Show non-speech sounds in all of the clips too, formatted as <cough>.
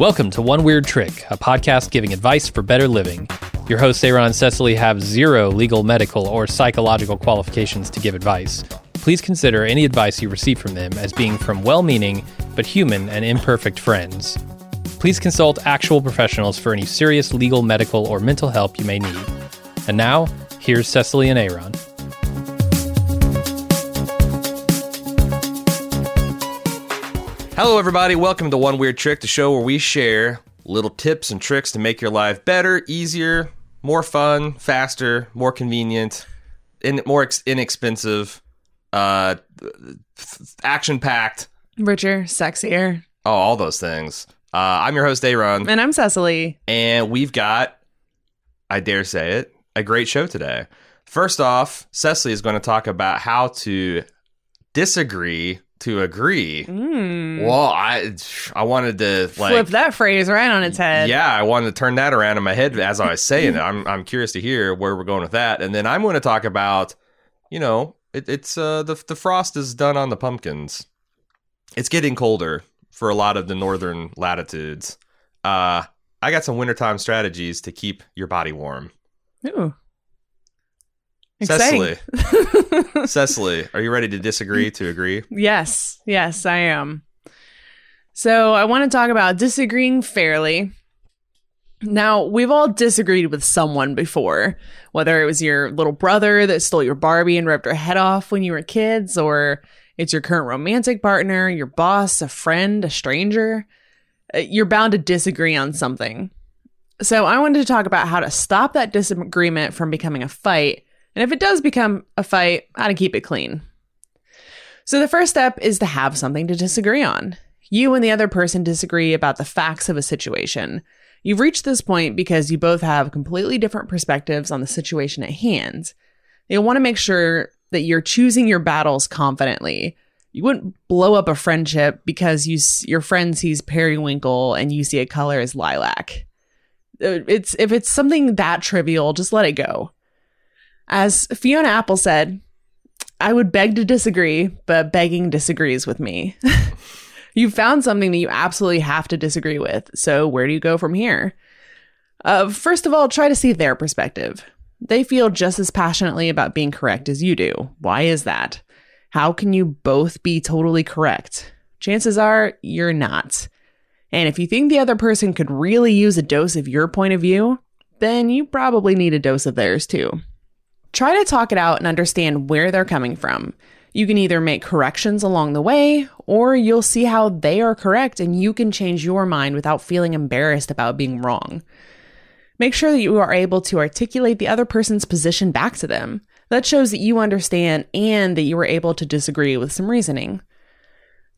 Welcome to One Weird Trick, a podcast giving advice for better living. Your hosts, Aaron and Cecily, have zero legal, medical, or psychological qualifications to give advice. Please consider any advice you receive from them as being from well meaning but human and imperfect friends. Please consult actual professionals for any serious legal, medical, or mental help you may need. And now, here's Cecily and Aaron. Hello, everybody. Welcome to One Weird Trick, the show where we share little tips and tricks to make your life better, easier, more fun, faster, more convenient, and more ex- inexpensive, uh, action packed. Richer, sexier. Oh, all those things. Uh, I'm your host, Aaron, And I'm Cecily. and we've got, I dare say it, a great show today. First off, Cecily is going to talk about how to disagree to agree. Mm. Well, I I wanted to like Flip that phrase right on its head. Yeah, I wanted to turn that around in my head as I was saying it. I'm I'm curious to hear where we're going with that, and then I'm going to talk about, you know, it, it's uh the the frost is done on the pumpkins. It's getting colder for a lot of the northern latitudes. Uh, I got some wintertime strategies to keep your body warm. Ooh. Exciting. Cecily, <laughs> Cecily, are you ready to disagree to agree? yes, yes, I am. So I want to talk about disagreeing fairly. Now, we've all disagreed with someone before, whether it was your little brother that stole your Barbie and ripped her head off when you were kids, or it's your current romantic partner, your boss, a friend, a stranger. Uh, You're bound to disagree on something. So I wanted to talk about how to stop that disagreement from becoming a fight, and if it does become a fight, how to keep it clean. So the first step is to have something to disagree on. You and the other person disagree about the facts of a situation. You've reached this point because you both have completely different perspectives on the situation at hand. You'll want to make sure that you're choosing your battles confidently. You wouldn't blow up a friendship because you your friend sees periwinkle and you see a color as lilac. Uh, It's if it's something that trivial, just let it go. As Fiona Apple said, I would beg to disagree, but begging disagrees with me. <laughs> you found something that you absolutely have to disagree with. So, where do you go from here? Uh, first of all, try to see their perspective. They feel just as passionately about being correct as you do. Why is that? How can you both be totally correct? Chances are you're not. And if you think the other person could really use a dose of your point of view, then you probably need a dose of theirs too. Try to talk it out and understand where they're coming from. You can either make corrections along the way, or you'll see how they are correct and you can change your mind without feeling embarrassed about being wrong. Make sure that you are able to articulate the other person's position back to them. That shows that you understand and that you were able to disagree with some reasoning.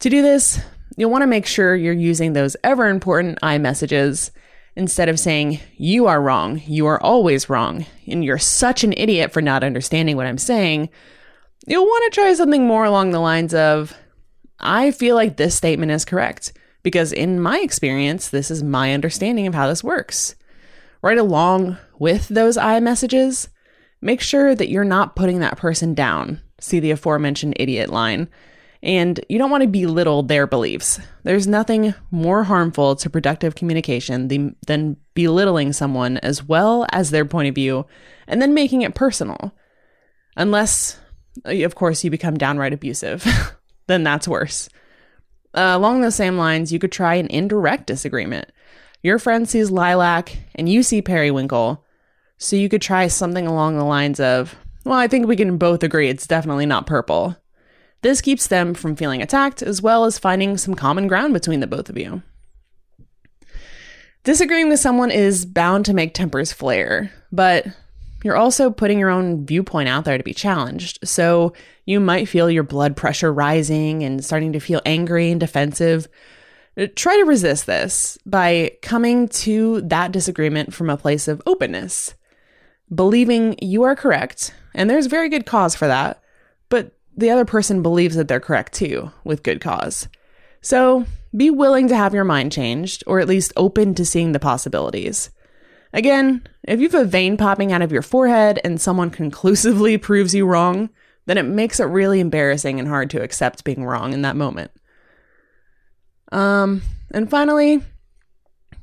To do this, you'll want to make sure you're using those ever important I messages instead of saying, You are wrong, you are always wrong, and you're such an idiot for not understanding what I'm saying. You'll want to try something more along the lines of, I feel like this statement is correct, because in my experience, this is my understanding of how this works. Right along with those I messages, make sure that you're not putting that person down. See the aforementioned idiot line. And you don't want to belittle their beliefs. There's nothing more harmful to productive communication than, belittling someone as well as their point of view and then making it personal. Unless, uh, of course, you become downright abusive. <laughs> then that's worse. Uh, along those same lines, you could try an indirect disagreement. Your friend sees lilac and you see periwinkle. So you could try something along the lines of, well, I think we can both agree it's definitely not purple. This keeps them from feeling attacked as well as finding some common ground between the both of you. Disagreeing with someone is bound to make tempers flare, but you're also putting your own viewpoint out there to be challenged. So you might feel your blood pressure rising and starting to feel angry and defensive. Try to resist this by coming to that disagreement from a place of openness, believing you are correct, and there's very good cause for that, the other person believes that they're correct too, with good cause. So be willing to have your mind changed, or at least open to seeing the possibilities. Again, if you have a vein popping out of your forehead and someone <laughs> conclusively proves you wrong, then it makes it really embarrassing and hard to accept being wrong in that moment. Um, and finally,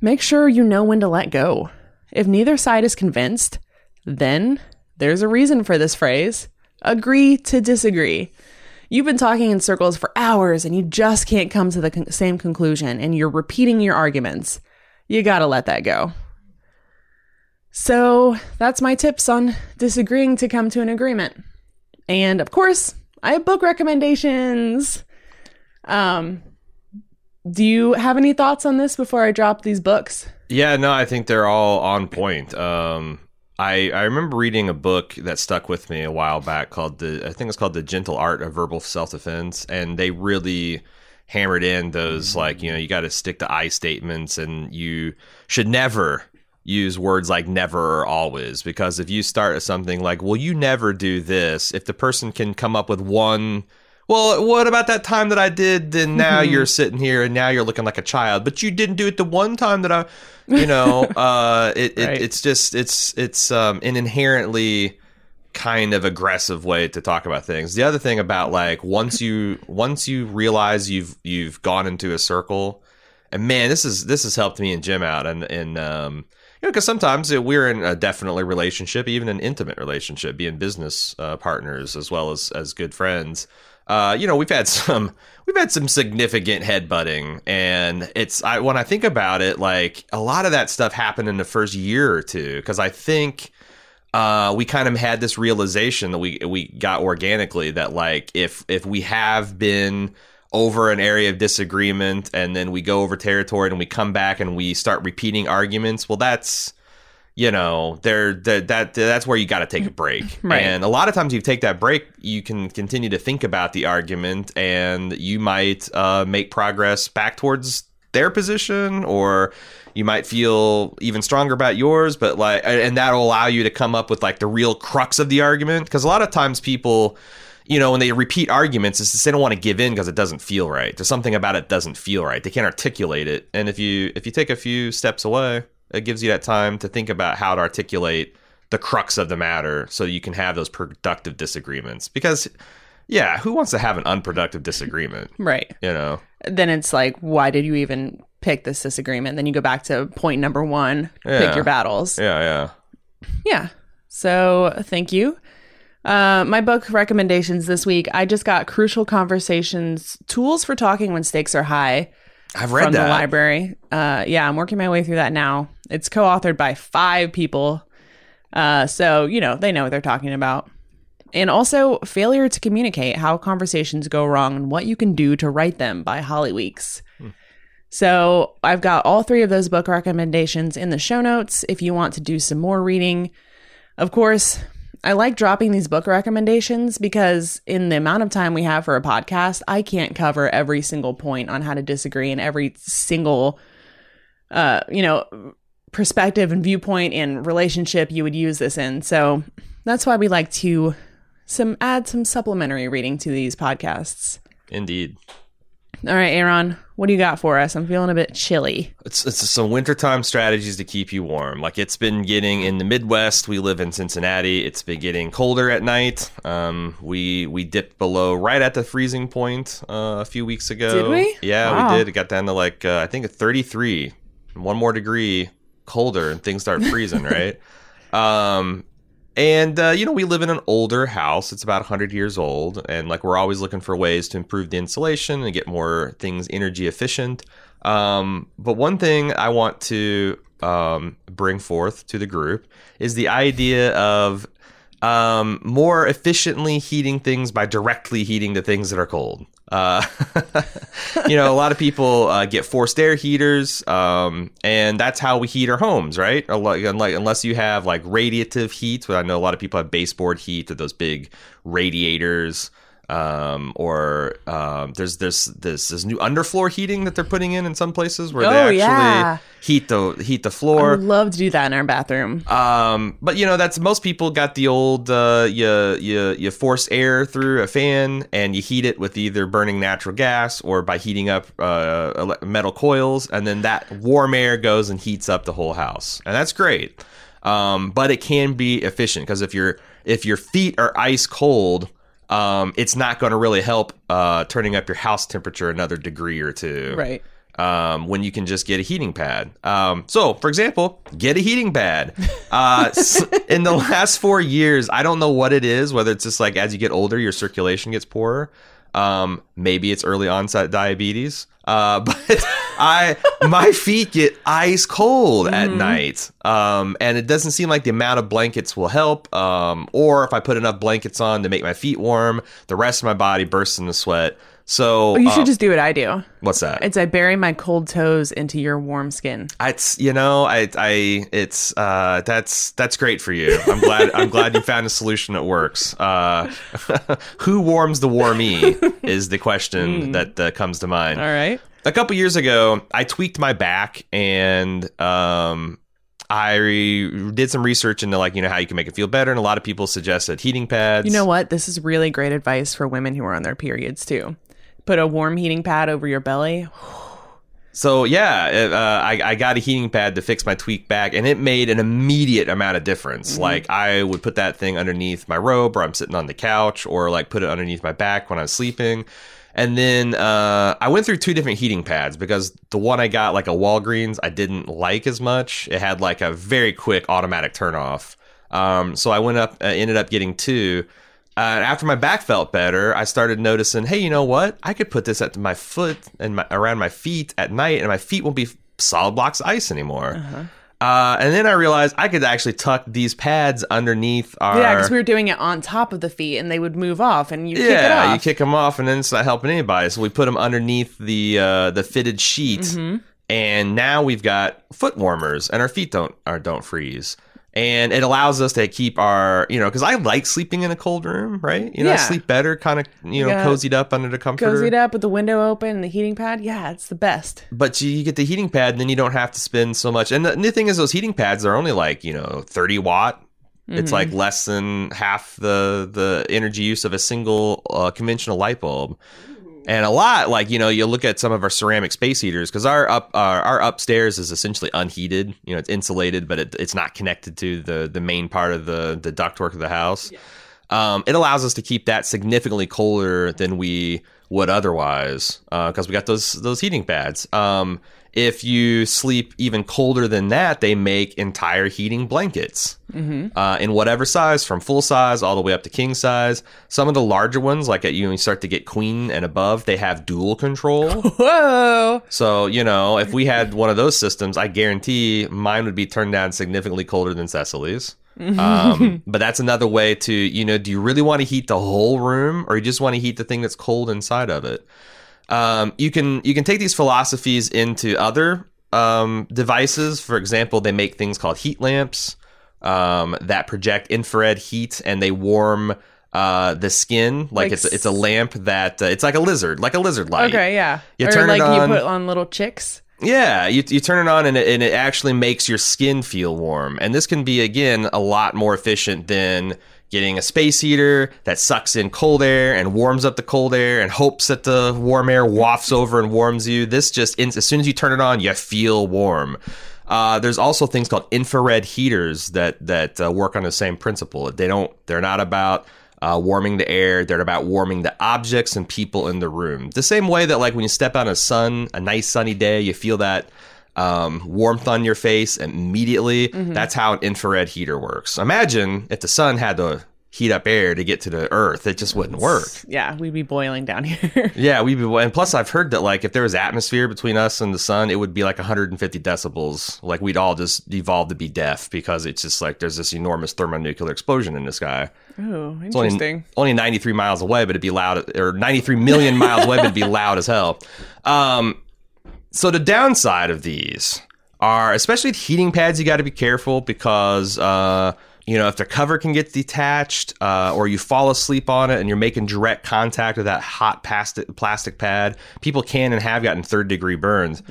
make sure you know when to let go. If neither side is convinced, then there's a reason for this phrase agree to disagree. You've been talking in circles for hours and you just can't come to the con- same conclusion and you're repeating your arguments. You gotta let that go. So that's my tips on disagreeing to come to an agreement. And of course, I have book recommendations. Um, do you have any thoughts on this before I drop these books? Yeah, no, I think they're all on point. Um, I I remember reading a book that stuck with me a while back called the I think it's called the Gentle Art of Verbal Self Defense, and they really hammered in those like you know you got to stick to I statements, and you should never use words like never or always because if you start something like well you never do this if the person can come up with one well what about that time that i did then now you're sitting here and now you're looking like a child but you didn't do it the one time that i you know <laughs> uh it, it it's just it's it's um an inherently kind of aggressive way to talk about things. The other thing about like once you once you realize you've you've gone into a circle and man this is this has helped me and jim out and and um you know because sometimes we're in a definitely relationship even an intimate relationship being business uh, partners as well as as good friends uh, you know we've had <laughs> some we've had some significant headbutting and it's I when I think about it like a lot of that stuff happened in the first year or two because I think uh, we kind of had this realization that we we got organically that like if if we have been over an area of disagreement and then we go over territory and we come back and we start repeating arguments well that's you know there that that that's where you got to take a break. <laughs> Right. and a lot of times you take that break you can continue to think about the argument and you might uh, make progress back towards their position or you might feel even stronger about yours but like and that'll allow you to come up with like the real crux of the argument. Because a lot of times people you know when they repeat arguments it's just they don't want to give in because it doesn't feel right. There's something about it doesn't feel right. They can't articulate it. And if you if you take a few steps away it gives you that time to think about how to articulate the crux of the matter so you can have those productive disagreements because yeah who wants to have an unproductive disagreement Right. you know Then it's like, why did you even pick this disagreement? Then you go back to point number one, Yeah. pick your battles. yeah yeah Yeah. So thank you. Uh, my book recommendations this week. I just got Crucial Conversations Tools for Talking When Stakes Are High i've read from that the library. Uh, yeah, I'm working my way through that now. It's co authored by five people. Uh, so, you know, they know what they're talking about. And also, Failure to Communicate How Conversations Go Wrong and What You Can Do to Right Them by Holly Weeks. So, I've got all three of those book recommendations in the show notes if you want to do some more reading. Of course, I like dropping these book recommendations because in the amount of time we have for a podcast, I can't cover every single point on how to disagree and every single uh, you know, perspective and viewpoint and relationship you would use this in. So that's why we like to some add some supplementary reading to these podcasts. indeed All right, Aaron, what do you got for us? I'm feeling a bit chilly. It's, it's some wintertime strategies to keep you warm. Like it's been getting in the Midwest. We live in Cincinnati. It's been getting colder at night. Um, we we dipped below right at the freezing point uh, a few weeks ago. Did we? Yeah, Wow. we did. It got down to like uh, I think 33. One more degree colder and things start freezing, right? <laughs> Um, and uh, you know, we live in an older house. It's about 100 years old, and like we're always looking for ways to improve the insulation and get more things energy efficient. Um, but one thing I want to um, bring forth to the group is the idea of um, more efficiently heating things by directly heating the things that are cold. Uh, <laughs> you know, a lot of people uh, get forced air heaters, um, and that's how we heat our homes, right? Unless you have like radiative heat, but I know a lot of people have baseboard heat or those big radiators. Um, or um, there's there's this this new underfloor heating that they're putting in in some places where they Oh, actually yeah. heat the heat the I floor. would love to do that in our bathroom. Um, but you know, that's most people got the old uh, you you you force air through a fan and you heat it with either burning natural gas or by heating up uh, metal coils, and then that warm air goes and heats up the whole house, and that's great. Um, but it can be efficient because if your if your feet are ice cold. Um, it's not going to really help uh, turning up your house temperature another degree or two Right. um, when you can just get a heating pad. Um, so, for example, get a heating pad. <laughs> Uh, in the last four years, I don't know what it is, whether it's just like as you get older, your circulation gets poorer. Um, maybe it's early onset diabetes. Uh, <laughs> but I, my feet get ice cold at night. Um, and it doesn't seem like the amount of blankets will help. Um, or if I put enough blankets on to make my feet warm, the rest of my body bursts into sweat. So, Oh, you should um, just do what I do. what's that? It's I bury my cold toes into your warm skin. It's you know I I it's uh that's that's great for you. I'm glad I'm glad you found a solution that works. Uh, <laughs> who warms the warmie <laughs> is the question that uh, comes to mind. All right. A couple years ago, I tweaked my back and um I re- did some research into like you know how you can make it feel better, and a lot of people suggested heating pads. You know what? This is really great advice for women who are on their periods too. Put a warm heating pad over your belly. So yeah, uh, I, I got a heating pad to fix my tweaked back, and it made an immediate amount of difference. Like I would put that thing underneath my robe, or I'm sitting on the couch, or like put it underneath my back when I'm sleeping. And then uh, I went through two different heating pads because the one I got, like a Walgreens, I didn't like as much. It had like a very quick automatic turn off. Um, so I went up, uh, ended up getting two. Uh, after my back felt better, I started noticing, hey, you know what? I could put this at my foot and my, around my feet at night, and my feet won't be solid blocks of ice anymore. Uh-huh. uh and then I realized I could actually tuck these pads underneath our. Yeah, because we were doing it on top of the feet, and they would move off, and you kick it yeah, off. you kick them off, and then it's not helping anybody. So we put them underneath the uh, the fitted sheet, Mm-hmm. and now we've got foot warmers, and our feet don't are, don't freeze. And it allows us to keep our, you know, because I like sleeping in a cold room, right? You know, I sleep better, kind of, you know, Yeah. cozied up under the comforter. Cozied up with the window open and the heating pad. Yeah, it's the best. But you, you get the heating pad, and then you don't have to spend so much. And the new thing is, those heating pads are only like you know thirty watt. It's Mm-hmm. like less than half the the energy use of a single uh, conventional light bulb. And a lot, like you know, you look at some of our ceramic space heaters because our up our, our upstairs is essentially unheated. You know, it's insulated, but it, it's not connected to the the main part of the the ductwork of the house. Um, it allows us to keep that significantly colder than we would otherwise because we got those those heating pads. Um, if you sleep even colder than that, they make entire heating blankets uh, in whatever size, from full size all the way up to king size. Some of the larger ones, like at you, start to get queen and above, they have dual control. <laughs> Whoa! so you know, if we had one of those systems, I guarantee mine would be turned down significantly colder than Cecily's. um, <laughs> but that's another way to, you know, do you really want to heat the whole room, or you just want to heat the thing that's cold inside of it? Um, you can you can take these philosophies into other um, devices. For example, they make things called heat lamps um, that project infrared heat and they warm uh, the skin. Like, Like it's it's a lamp that uh, it's like a lizard, like a lizard light. Okay, yeah. You or turn it like on- you put on little chicks. Yeah, you, you turn it on and it, and it actually makes your skin feel warm. And this can be, again, a lot more efficient than getting a space heater that sucks in cold air and warms up the cold air and hopes that the warm air wafts over and warms you. This just, as soon as you turn it on, you feel warm. Uh, there's also things called infrared heaters that that uh, work on the same principle. They don't. They're not about uh, warming the air. They're about warming the objects and people in the room. The same way that like when you step out in a sun, a nice sunny day, you feel that um, warmth on your face immediately. That's how an infrared heater works. Imagine if the sun had to heat up air to get to the earth, it just wouldn't work. Yeah, we'd be boiling down <laughs> here. Yeah, we'd be, and plus I've heard that like if there was atmosphere between us and the sun, it would be like 150 decibels. Like we'd all just evolve to be deaf because it's just like there's this enormous thermonuclear explosion in the sky. oh, It's only, interesting. only 93 miles away, but it'd be loud, or 93 million miles away, but it'd be loud as hell. Um, so the downside of these are, especially with heating pads, you got to be careful because, uh, you know, if the cover can get detached, uh, or you fall asleep on it and you're making direct contact with that hot plastic plastic pad, people can and have gotten third degree burns.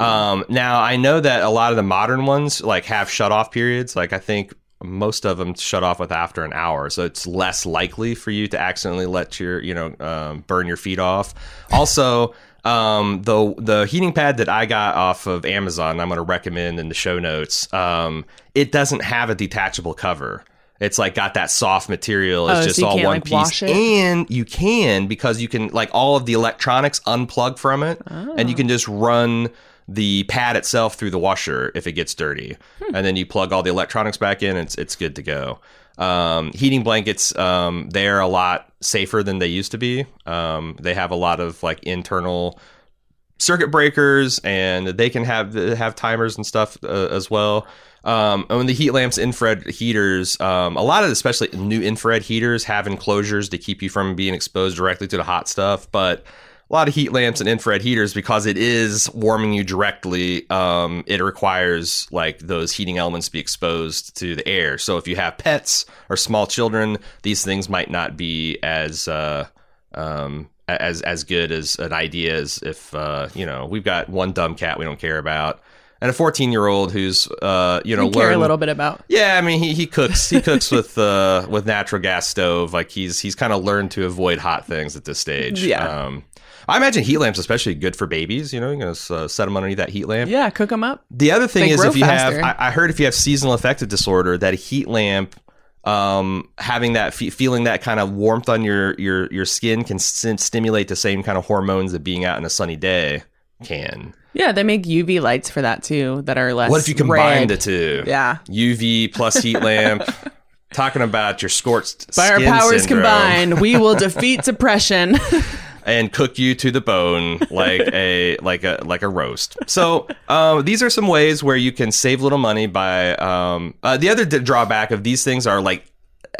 Um, now I know that a lot of the modern ones like have shut off periods. Like I think most of them shut off with after an hour, so it's less likely for you to accidentally let your you know um, burn your feet off. Also. Um, the the heating pad that I got off of Amazon, I'm going to recommend in the show notes. Um, it doesn't have a detachable cover, It's like got that soft material. It's Oh, so just you all one like, piece. And you can because you can like all of the electronics unplug from it and you Oh. can just run the pad itself through the washer if it gets dirty. Hmm. And then you plug all the electronics back in, it's it's good to go. Um, heating blankets, um, they're a lot safer than they used to be. Um, they have a lot of like internal circuit breakers and they can have have timers and stuff uh, as well. Um, and when the heat lamps, infrared heaters, um, a lot of especially new infrared heaters have enclosures to keep you from being exposed directly to the hot stuff. But a lot of heat lamps and infrared heaters, because it is warming you directly, um, it requires like those heating elements to be exposed to the air. So if you have pets or small children, these things might not be as uh, um, as as good as an idea as if uh, you know we've got one dumb cat we don't care about and a 14 year old who's uh, you know We care a little bit about. yeah, I mean he, he cooks he cooks with uh with natural gas stove. Like he's he's kind of learned to avoid hot things at this stage. Yeah. Um, I imagine heat lamps especially good for babies. You know, you're gonna uh, set them underneath that heat lamp. Yeah, cook them up. The other thing They is if you faster. have I, I heard if you have seasonal affective disorder that a heat lamp um having that fe- feeling that kind of warmth on your your your skin can st- stimulate the same kind of hormones that being out in a sunny day can. Yeah, they make UV lights for that too that are less. What if you combine red. the two? Yeah. UV plus heat lamp. <laughs> Talking about your scorched By our powers syndrome combined, we will <laughs> defeat depression. <laughs> and cook you to the bone like <laughs> a like a like a roast. So um, these are some ways where you can save a little money by. Um, uh, the other d- drawback of these things are like,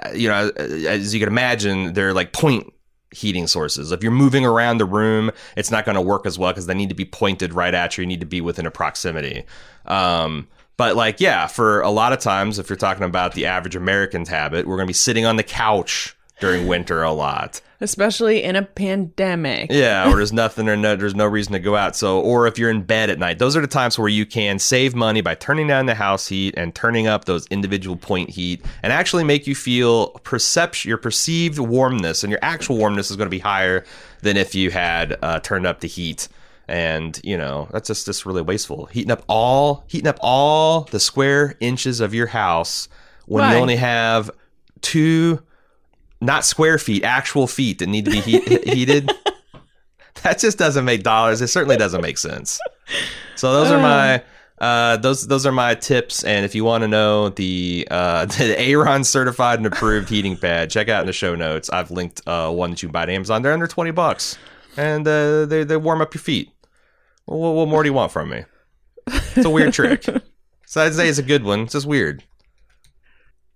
uh, you know, as you can imagine, they're like point heating sources. If you're moving around the room, it's not going to work as well because they need to be pointed right at you. You need to be within a proximity. Um, but like, yeah, for a lot of times, if you're talking about the average American's habit, we're going to be sitting on the couch during winter a lot. Especially in a pandemic. Yeah, or there's <laughs> nothing or no, there's no reason to go out. So, or if you're in bed at night, those are the times where you can save money by turning down the house heat and turning up those individual point heat, and actually make you feel perception, your perceived warmness, and your actual warmness is going to be higher than if you had uh, turned up the heat. And you know that's just just really wasteful. Heating up all heating up all the square inches of your house when Why? you only have two not square feet, actual feet that need to be heat, heated. <laughs> That just doesn't make dollars. It certainly doesn't make sense. So those are my uh, those those are my tips. And if you want to know the uh, <laughs> the Aaron certified and approved heating pad, check out in the show notes. I've linked uh, one that you can buy at Amazon. They're under twenty bucks, and uh, they they warm up your feet. What, what more do you want from me? It's a weird trick. <laughs> So I'd say it's a good one. It's just weird.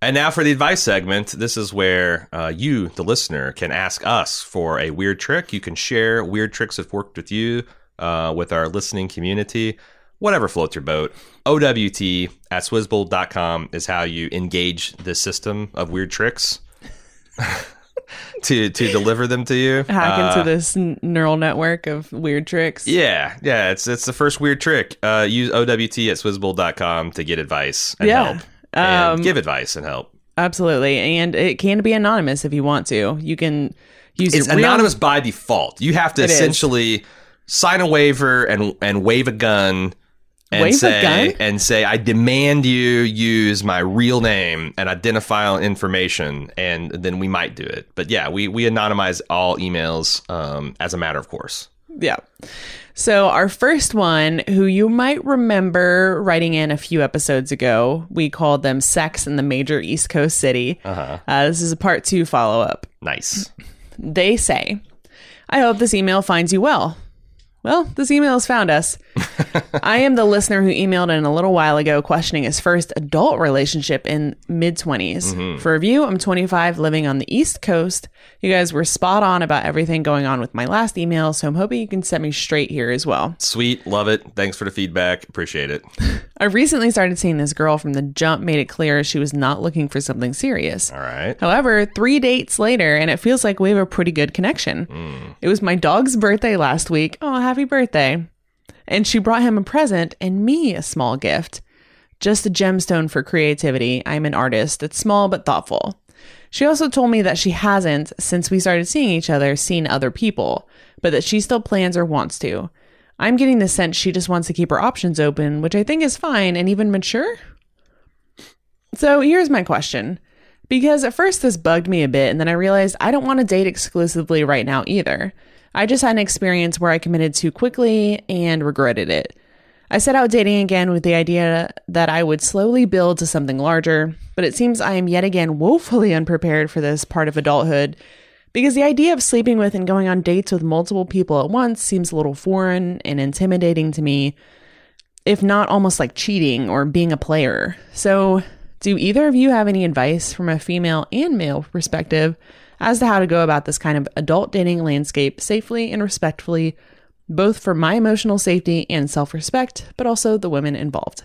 And now for the advice segment. This is where uh, you, the listener, can ask us for a weird trick. You can share weird tricks that have worked with you uh, with our listening community. Whatever floats your boat. OWT at swizzbold.com is how you engage this system of weird tricks <laughs> to to deliver them to you. Hack Uh, into this neural network of weird tricks. yeah, yeah, it's it's the first weird trick. Uh, use OWT at swizzbold.com to get advice and Yeah. help. Um, give advice and help. Absolutely. And it can be anonymous if you want to. You can use It's real- anonymous by default. You have to It is. essentially sign a waiver and and wave a gun and Wave say and say I demand you use my real name and identifiable information and then we might do it. But yeah, we we anonymize all emails um, as a matter of course. Yeah. So, our first one, who you might remember writing in a few episodes ago, we called them Sex in the Major East Coast City. Uh-huh. this is a part two follow up. Nice. They say, I hope this email finds you well. Well, this email has found us. <laughs> I am the listener who emailed in a little while ago questioning his first adult relationship in mid 20s. Mm-hmm. For review, I'm 25, living on the East Coast. You guys were spot on about everything going on with my last email, so I'm hoping you can set me straight here as well. Sweet, love it. Thanks for the feedback. Appreciate it. <laughs> I recently started seeing this girl from the jump made it clear she was not looking for something serious. All right. However, three dates later, and it feels like we have a pretty good connection. It was my dog's birthday last week. Oh, happy birthday. And she brought him a present and me a small gift. Just a gemstone for creativity. I'm an artist. It's small but thoughtful. She also told me that she hasn't, since we started seeing each other, seen other people, but that she still plans or wants to. I'm getting the sense she just wants to keep her options open, which I think is fine and even mature. So here's my question Because at first this bugged me a bit, and then I realized I don't want to date exclusively right now either. I just had an experience where I committed too quickly and regretted it. I set out dating again with the idea that I would slowly build to something larger, but it seems I am yet again woefully unprepared for this part of adulthood because the idea of sleeping with and going on dates with multiple people at once seems a little foreign and intimidating to me, if not almost like cheating or being a player. So, do either of you have any advice from a female and male perspective as to how to go about this kind of adult dating landscape safely and respectfully, both for my emotional safety and self respect, but also the women involved?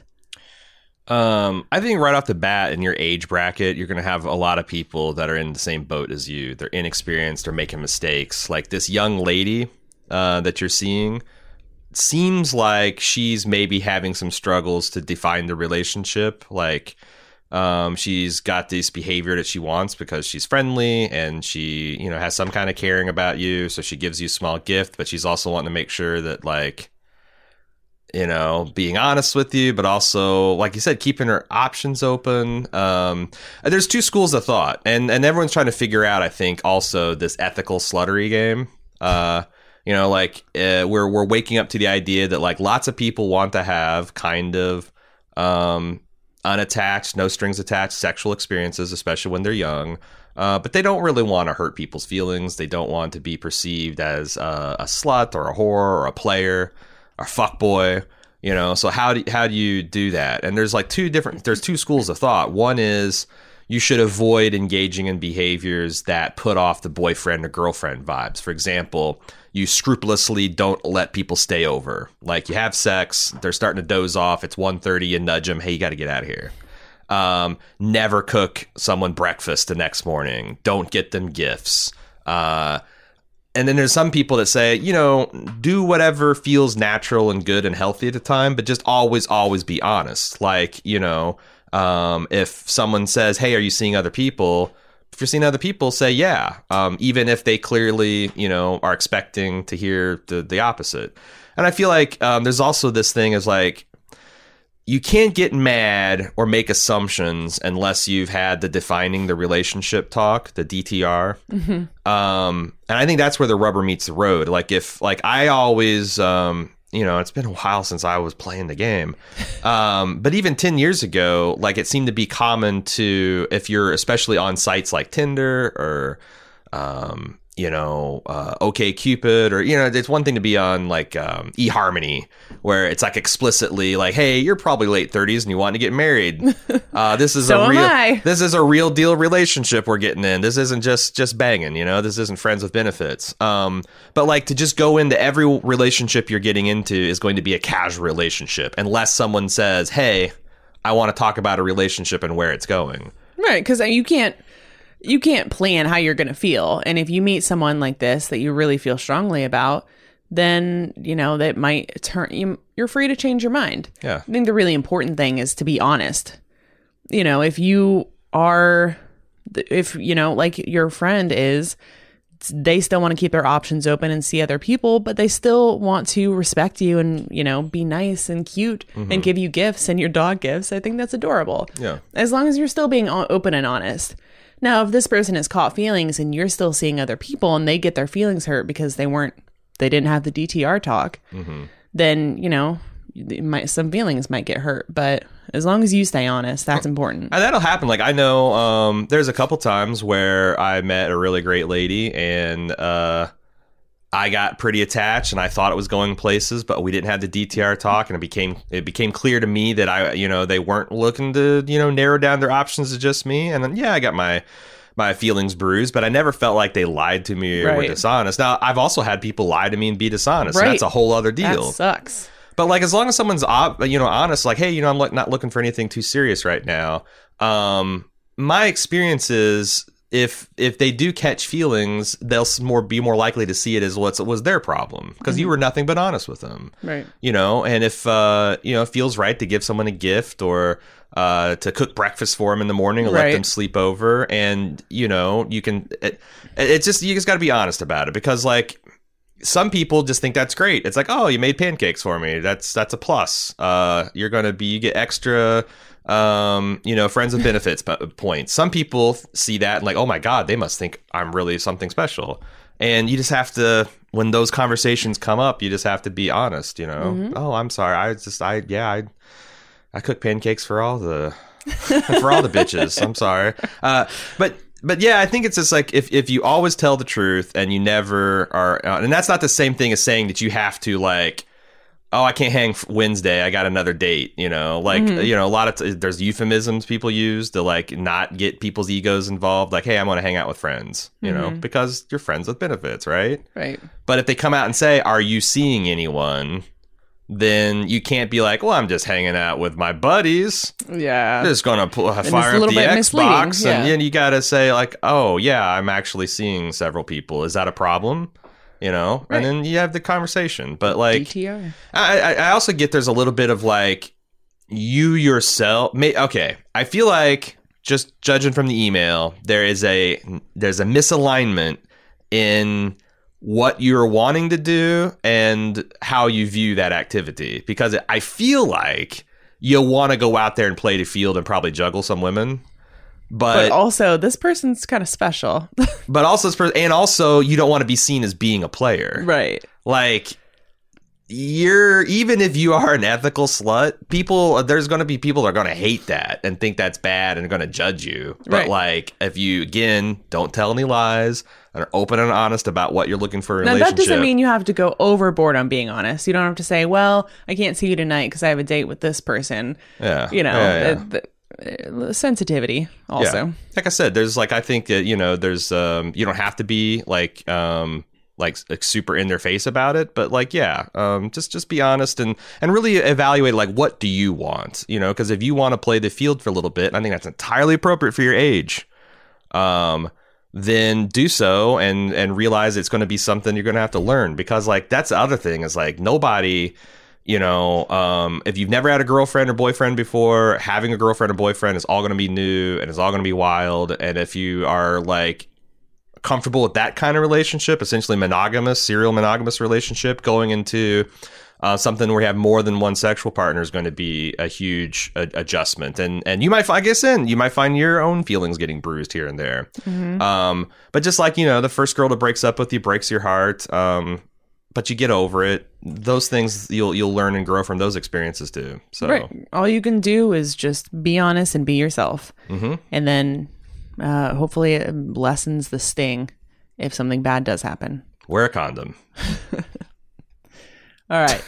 Um, I think right off the bat in your age bracket, you're going to have a lot of people that are in the same boat as you. They're inexperienced, they're making mistakes. Like this young lady uh, that you're seeing seems like she's maybe having some struggles to define the relationship. Like, um, she's got this behavior that she wants because she's friendly and she, you know, has some kind of caring about you. So she gives you a small gift, but she's also wanting to make sure that, like, you know, being honest with you, but also, like you said, keeping her options open. Um, there's two schools of thought, and and everyone's trying to figure out, I think, also this ethical sluttery game. Uh, you know, like uh, we're we're waking up to the idea that like lots of people want to have kind of um, unattached, no strings attached sexual experiences, especially when they're young. Uh, but they don't really want to hurt people's feelings. They don't want to be perceived as a, a slut or a whore or a player or fuck boy. You know, so how do how do you do that? And there's like two different there's two schools of thought. One is you should avoid engaging in behaviors that put off the boyfriend or girlfriend vibes. For example, you scrupulously don't let people stay over. Like you have sex, they're starting to doze off. It's 1.30, you nudge them, hey, you got to get out of here. Um, never cook someone breakfast the next morning. Don't get them gifts. Uh, and then there's some people that say, you know, do whatever feels natural and good and healthy at the time, but just always, always be honest. Like, you know, um, if someone says, hey, are you seeing other people? If you're seeing other people, say yeah, um, even if they clearly, you know, are expecting to hear the, the opposite. And I feel like um, there's also this thing is like, you can't get mad or make assumptions unless you've had the defining the relationship talk, the DTR. Mm-hmm. Um, and I think that's where the rubber meets the road. Like if like I always um, you know, it's been a while since I was playing the game. Um, but even 10 years ago, like it seemed to be common to, if you're especially on sites like Tinder or, um, you know, uh, OK Cupid, or you know, it's one thing to be on like um, eHarmony, where it's like explicitly like, "Hey, you're probably late 30s and you want to get married. <laughs> Uh, this is So a real, I." this is a real deal relationship we're getting in. This isn't just just banging, you know. This isn't friends with benefits. Um, but like to just go into every relationship you're getting into is going to be a casual relationship, unless someone says, "Hey, I want to talk about a relationship and where it's going." Right, because you can't you can't plan how you're going to feel, and if you meet someone like this that you really feel strongly about, then you know that might turn you. You're free to change your mind. Yeah. I think the really important thing is to be honest. You know, if you are, if you know, like your friend is, they still want to keep their options open and see other people, but they still want to respect you and, you know, be nice and cute and mm-hmm. give you gifts and your dog gifts. I think that's adorable. Yeah. As long as you're still being open and honest. Now, if this person has caught feelings and you're still seeing other people and they get their feelings hurt because they weren't, they didn't have the DTR talk, then, you know, might, some feelings might get hurt. But as long as you stay honest, that's important. And that'll happen. Like I know um, there's a couple times where I met a really great lady and uh, I got pretty attached and I thought it was going places, but we didn't have the DTR talk and it became it became clear to me that I you know they weren't looking to you know narrow down their options to just me. And then yeah, I got my my feelings bruised, but I never felt like they lied to me or were dishonest. Now I've also had people lie to me and be dishonest. and that's a whole other That deal. sucks. But like, as long as someone's you know honest, like, hey, you know, I'm like not looking for anything too serious right now. Um, my experience is if if they do catch feelings, they'll more be more likely to see it as what's was their problem because you were nothing but honest with them, Right. you know. And if uh, you know, it feels right to give someone a gift or uh, to cook breakfast for them in the morning and let them sleep over, and you know, you can. It, it's just you just got to be honest about it because like some people just think that's great. It's like, oh, you made pancakes for me. That's that's a plus. Uh, you're gonna be you get extra um, you know, friends with benefits p- points. Some people see that and like, oh my god, they must think I'm really something special. And you just have to, when those conversations come up, you just have to be honest. You know, oh, I'm sorry, I just, I, yeah, I, I cook pancakes for all the, <laughs> for all the bitches. I'm sorry, uh, but but yeah, I think it's just like if if you always tell the truth and you never are, uh, and that's not the same thing as saying that you have to like oh, I can't hang Wednesday. I got another date. You know, like Mm-hmm. you know, a lot of t- there's euphemisms people use to like not get people's egos involved. Like, hey, I'm going to hang out with friends. You know, Mm-hmm. because you're friends with benefits, right? Right. But if they come out and say, "Are you seeing anyone?" Then you can't be like, "Well, I'm just hanging out with my buddies." Yeah. just gonna pull, fire a up the Xbox, and then you gotta say like, "Oh yeah, I'm actually seeing several people. Is that a problem?" You know, Right. and then you have the conversation. But like, DTR. I, I also get there's a little bit of like you yourself. May, okay, I feel like just judging from the email, there is a there's a misalignment in what you're wanting to do and how you view that activity because I feel like you'll want to go out there and play the field and probably juggle some women. But But also, this person's kind of special. <laughs> but also per- and also you don't want to be seen as being a player. right. like you're even if you are an ethical slut people there's going to be people that are going to hate that and think that's bad and are going to judge you but Right. like if you again don't tell any lies and are open and honest about what you're looking for in Now, that doesn't mean you have to go overboard on being honest. You don't have to say, well, I can't see you tonight because I have a date with this person. yeah You know, Yeah, yeah. uh, sensitivity also. Yeah. Like I said, there's like I think that you know there's um you don't have to be like um like, like super in their face about it, but like yeah, um just just be honest and and really evaluate like what do you want, you know, because if you want to play the field for a little bit, I think that's entirely appropriate for your age. Um then do so and and realize it's going to be something you're going to have to learn because like that's the other thing is like nobody you know, um, if you've never had a girlfriend or boyfriend before, having a girlfriend or boyfriend is all going to be new and it's all going to be wild. And if you are like comfortable with that kind of relationship, essentially monogamous, serial monogamous relationship, going into uh, something where you have more than one sexual partner is going to be a huge a- adjustment. And and you might, find, I guess, in you might find your own feelings getting bruised here and there. Um, but just like you know, the first girl that breaks up with you breaks your heart. Um, but you get over it. Those things you'll you'll learn and grow from those experiences too. So Right. All you can do is just be honest and be yourself. Mhm. And then uh, hopefully it lessens the sting if something bad does happen. wear a condom. <laughs> All right.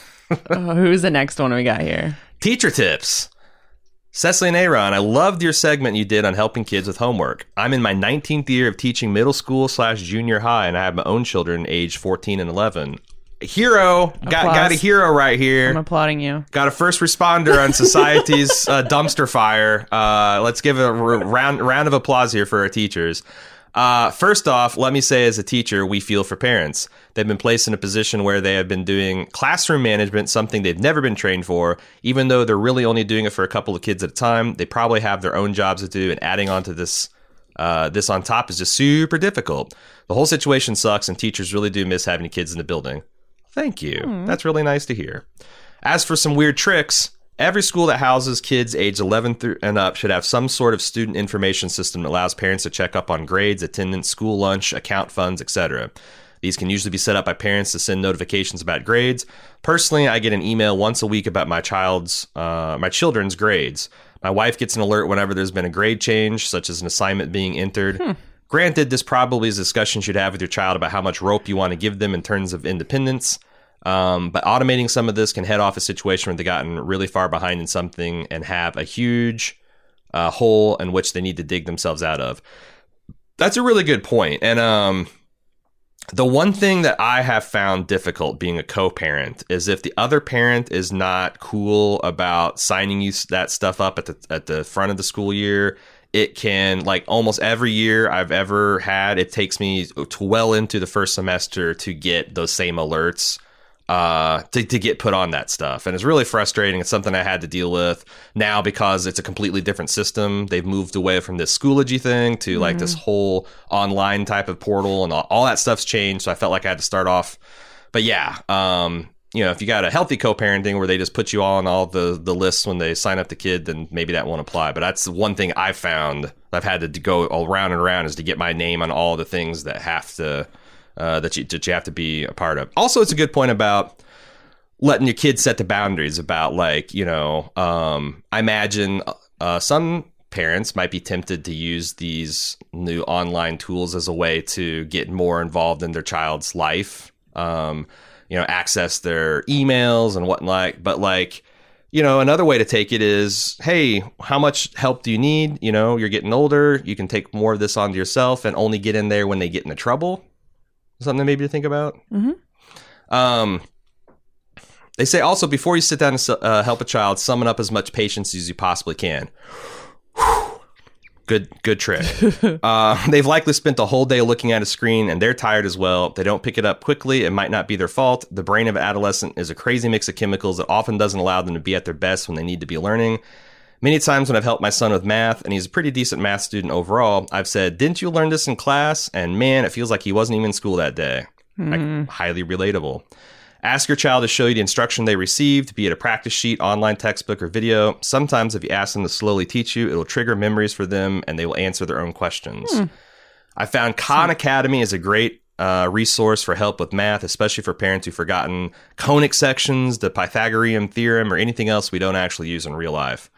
Uh, who's the next one we got here? Teacher tips. Cecily and Aaron, I loved your segment you did on helping kids with homework. I'm in my 19th year of teaching middle school slash junior high, and I have my own children aged 14 and 11. Hero, got got a hero right here. I'm applauding you. Got a first responder on society's <laughs> uh, dumpster fire. Uh, let's give a r- round round of applause here for our teachers. Uh, first off, let me say, as a teacher, we feel for parents. They've been placed in a position where they have been doing classroom management, something they've never been trained for. Even though they're really only doing it for a couple of kids at a time, they probably have their own jobs to do, and adding on to this uh, this on top is just super difficult. The whole situation sucks, and teachers really do miss having kids in the building. Thank you. That's really nice to hear. As for some weird tricks, every school that houses kids aged 11 through and up should have some sort of student information system that allows parents to check up on grades, attendance, school lunch, account funds, etc. These can usually be set up by parents to send notifications about grades. Personally, I get an email once a week about my child's uh, my children's grades. My wife gets an alert whenever there's been a grade change, such as an assignment being entered. Granted, this probably is a discussion you should have with your child about how much rope you want to give them in terms of independence. Um, but automating some of this can head off a situation where they've gotten really far behind in something and have a huge uh, hole in which they need to dig themselves out of. That's a really good point. And um, the one thing that I have found difficult being a co-parent is if the other parent is not cool about signing you that stuff up at the at the front of the school year, it can like almost every year I've ever had. It takes me to well into the first semester to get those same alerts uh, to, to get put on that stuff. And it's really frustrating. It's something I had to deal with now because it's a completely different system. They've moved away from this Schoology thing to like this whole online type of portal and all, all that stuff's changed. So I felt like I had to start off. But yeah, um, you know, if you got a healthy co-parenting where they just put you all on all the the lists when they sign up the kid, then maybe that won't apply. But that's the one thing I've found I've had to go around and around is to get my name on all the things that have to uh, that you that you have to be a part of. Also, it's a good point about letting your kids set the boundaries about like you know um, i imagine uh, some parents might be tempted to use these new online tools as a way to get more involved in their child's life um, you know access their emails and whatnot but like you know another way to take it is hey how much help do you need you know you're getting older you can take more of this onto yourself and only get in there when they get into trouble something maybe to think about Mm-hmm. um they say also before you sit down and uh, help a child, summon up as much patience as you possibly can. Good, good trick. <laughs> uh, <laughs> they've likely spent the whole day looking at a screen, and they're tired as well. They don't pick it up quickly. It might not be their fault. The brain of an adolescent is a crazy mix of chemicals that often doesn't allow them to be at their best when they need to be learning. Many times when I've helped my son with math, and he's a pretty decent math student overall, I've said, "Didn't you learn this in class?" And man, it feels like he wasn't even in school that day. Like, highly relatable. Ask your child to show you the instruction they received, be it a practice sheet, online textbook, or video. Sometimes, if you ask them to slowly teach you, it'll trigger memories for them and they will answer their own questions. I found Khan Academy is a great uh, resource for help with math, especially for parents who've forgotten conic sections, the Pythagorean theorem, or anything else we don't actually use in real life.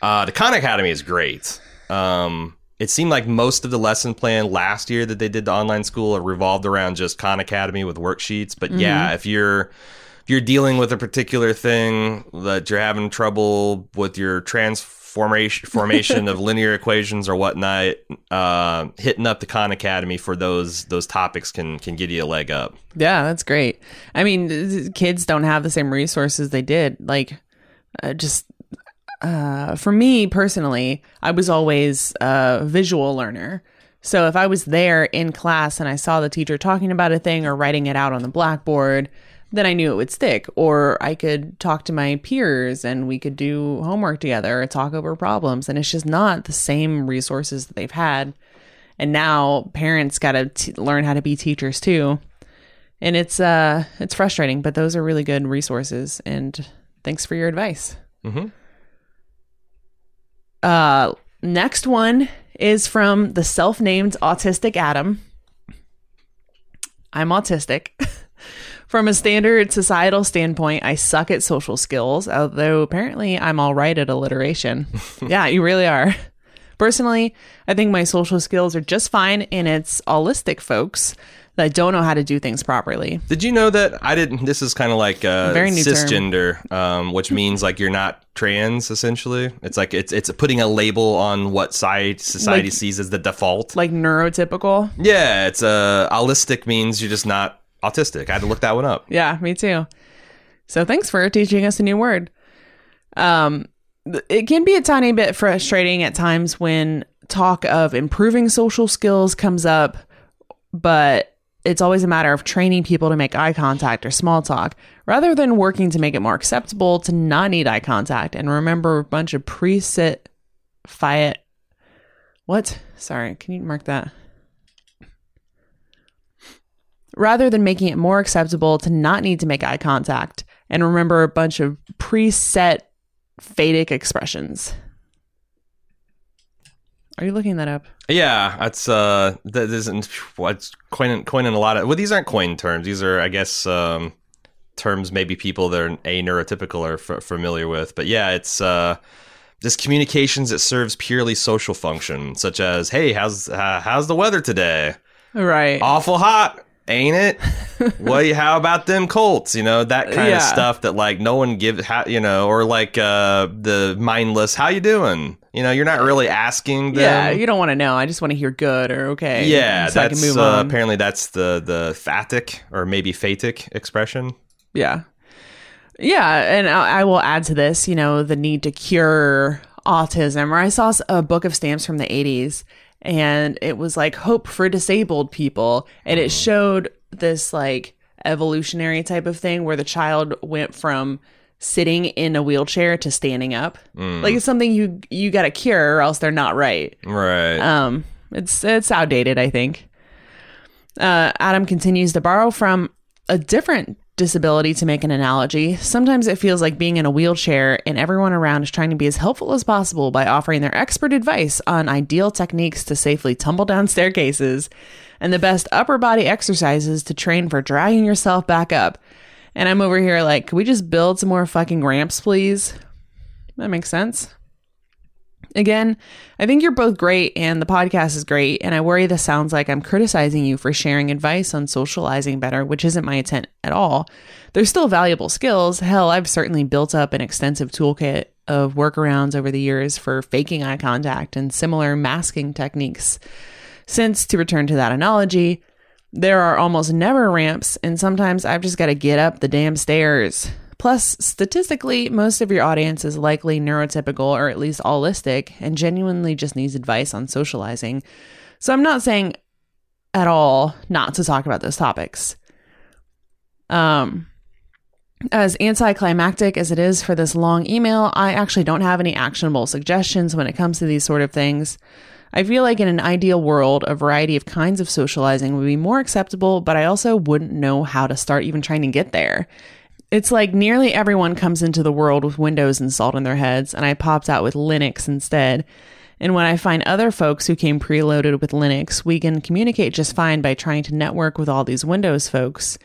Uh, the Khan Academy is great. Um, it seemed like most of the lesson plan last year that they did the online school revolved around just Khan Academy with worksheets. But yeah, if you're if you're dealing with a particular thing that you're having trouble with your transformation formation <laughs> of linear equations or whatnot, uh, hitting up the Khan Academy for those those topics can can get you a leg up. Yeah, that's great. I mean, kids don't have the same resources they did. Like, uh, just uh, for me personally, I was always a visual learner. So if I was there in class and I saw the teacher talking about a thing or writing it out on the blackboard, then I knew it would stick. Or I could talk to my peers and we could do homework together or talk over problems. And it's just not the same resources that they've had. And now parents got to learn how to be teachers too and it's uh it's frustrating but those are really good resources and thanks for your advice Mhm. Uh next one is from the self-named autistic adam. I'm autistic. <laughs> From a standard societal standpoint i suck at social skills although apparently i'm all right at alliteration. <laughs> Yeah you really are. Personally i think my social skills are just fine and it's allistic folks that don't know how to do things properly Did you know that I didn't? This is kind of like uh, Very new cisgender, um, which means like you're not trans. Essentially, it's like it's it's putting a label on what side society Like- sees as the default. like neurotypical. yeah, it's uh, allistic means you're just not autistic. I had to look that one up. Yeah, me too. So thanks for teaching us a new word. Um, it can be a tiny bit frustrating at times when talk of improving social skills comes up, but it's always a matter of training people to make eye contact or small talk rather than working to make it more acceptable to not need eye contact. And remember a bunch of preset fiat what? Sorry can you mark that? Rather than making it more acceptable to not need to make eye contact. And remember a bunch of preset phatic expressions. Are you looking that up? Yeah, that's uh, that isn't what's coining coining a lot of. Well, these aren't coined terms. These are, I guess, um, terms maybe people that are a neurotypical are f- familiar with. But yeah, it's uh, just communications that serves purely social function, such as, "Hey, how's uh, how's the weather today? Right. Awful hot." Ain't it? <laughs> what? How about them Colts? You know that kind Yeah. of stuff that like no one gives. How, you know, or like uh, the mindless. How you doing? You know, you're not really asking them. yeah, you don't want to know. I just want to hear good or okay. Yeah, so I can that's move uh, apparently that's the the phatic or maybe phatic expression. Yeah. Yeah. And I, I will add to this, you know, the need to cure autism. Or I saw a book of stamps from the 80s and it was like hope for disabled people. And it showed this like evolutionary type of thing where the child went from sitting in a wheelchair to standing up. Like it's something you you got to cure or else they're not right. Right. Um, it's it's outdated, I think. Uh, Adam continues to borrow from a different disability to make an analogy, sometimes it feels like being in a wheelchair and everyone around is trying to be as helpful as possible by offering their expert advice on ideal techniques to safely tumble down <laughs> staircases and the best upper body exercises to train for dragging yourself back up. And I'm over here like, can we just build some more fucking ramps, please? That makes sense. Again, I think you're both great and the podcast is great. And I worry this sounds like I'm criticizing you for sharing advice on socializing better, which isn't my intent at all. There's still valuable skills. Hell, I've certainly built up an extensive toolkit of workarounds over the years for faking eye contact and similar masking techniques. Since, to return to that analogy, there are almost never ramps, and sometimes I've just got to get up the damn stairs. Plus, statistically, most of your audience is likely neurotypical or at least allistic and genuinely just needs advice on socializing. So I'm not saying at all not to talk about those topics. Um, as anticlimactic as it is for this long email, I actually don't have any actionable suggestions when it comes to these sort of things. I feel like in an ideal world, a variety of kinds of socializing would be more acceptable, but I also wouldn't know how to start even trying to get there. It's like nearly everyone comes into the world with Windows installed in their heads, and I popped out with Linux instead. And when I find other folks who came preloaded with Linux, we can communicate just fine by trying to network with all these Windows folks.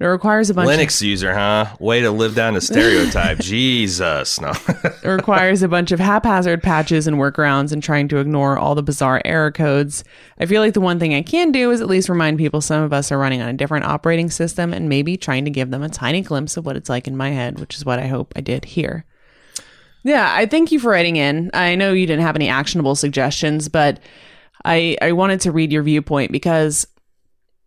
It requires a bunch Linux user, huh? Way to live down the stereotype. <laughs> Jesus, no. it requires a bunch of haphazard patches and workarounds and trying to ignore all the bizarre error codes. I feel like the one thing I can do is at least remind people some of us are running on a different operating system and maybe trying to give them a tiny glimpse of what it's like in my head, which is what I hope I did here. Yeah, I thank you for writing in. I know you didn't have any actionable suggestions, but I I wanted to read your viewpoint because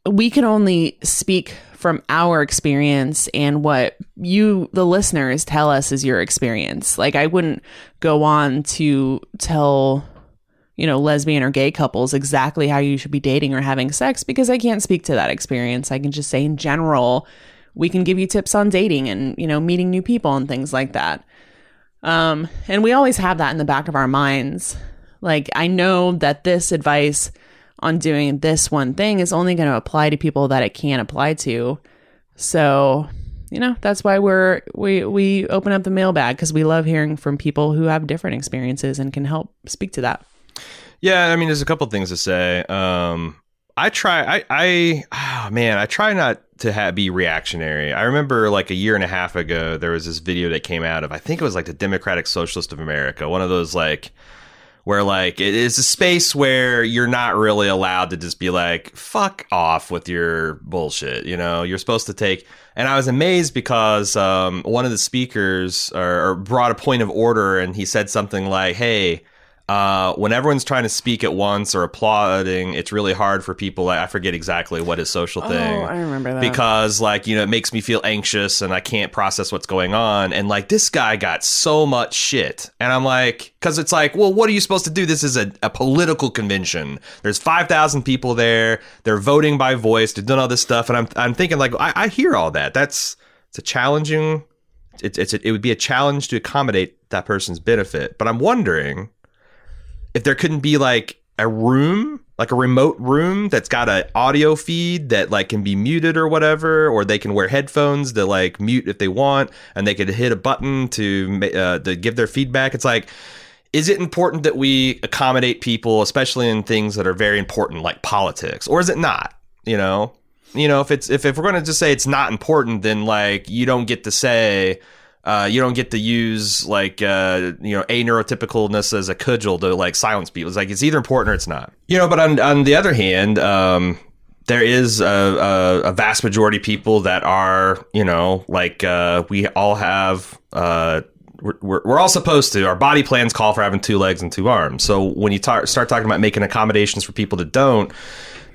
we can only speak from our experience and what you, the listeners, tell us is your experience. Like, I wouldn't go on to tell, you know, lesbian or gay couples exactly how you should be dating or having sex because I can't speak to that experience. I can just say, in general, we can give you tips on dating and, you know, meeting new people and things like that. Um, and we always have that in the back of our minds. Like, I know that this advice on doing this one thing is only going to apply to people that it can apply to. So, you know, that's why we're we we open up the mailbag because we love hearing from people who have different experiences and can help speak to that. Yeah, I mean, there's a couple things to say. Um, I try, I, I, oh man, I try not to have, be reactionary. I remember like a year and a half ago, there was this video that came out of, I think it was like the Democratic Socialist of America, one of those like where like it is a space where you're not really allowed to just be like fuck off with your bullshit you know? You're supposed to take and i was amazed because um, one of the speakers or, or brought a point of order and he said something like hey uh, when everyone's trying to speak at once or applauding, it's really hard for people. I forget exactly what his social thing. Oh, I remember that because, like, you know, it makes me feel anxious and I can't process what's going on. And like, this guy got so much shit, and I'm like, because it's like, well, what are you supposed to do? This is a, a political convention. There's five thousand people there. They're voting by voice. They're doing all this stuff, and I'm I'm thinking like, I, I hear all that. That's it's a challenging. It, it's a, it would be a challenge to accommodate that person's benefit, but I'm wondering if there couldn't be like a room like a remote room that's got an audio feed that like can be muted or whatever or they can wear headphones to like mute if they want and they could hit a button to uh, to give their feedback it's like is it important that we accommodate people especially in things that are very important like politics? Or is it not? You know? You know if it's if, if we're going to just say it's not important then like you don't get to say uh, you don't get to use like uh, you know a neurotypicalness as a cudgel to like silence people. It's like it's either important or it's not. You know, but on on the other hand, um, there is a, a, a, vast majority of people that are you know like uh, we all have. Uh, we're, we're all supposed to. Our body plans call for having two legs and two arms. So when you tar- start talking about making accommodations for people that don't,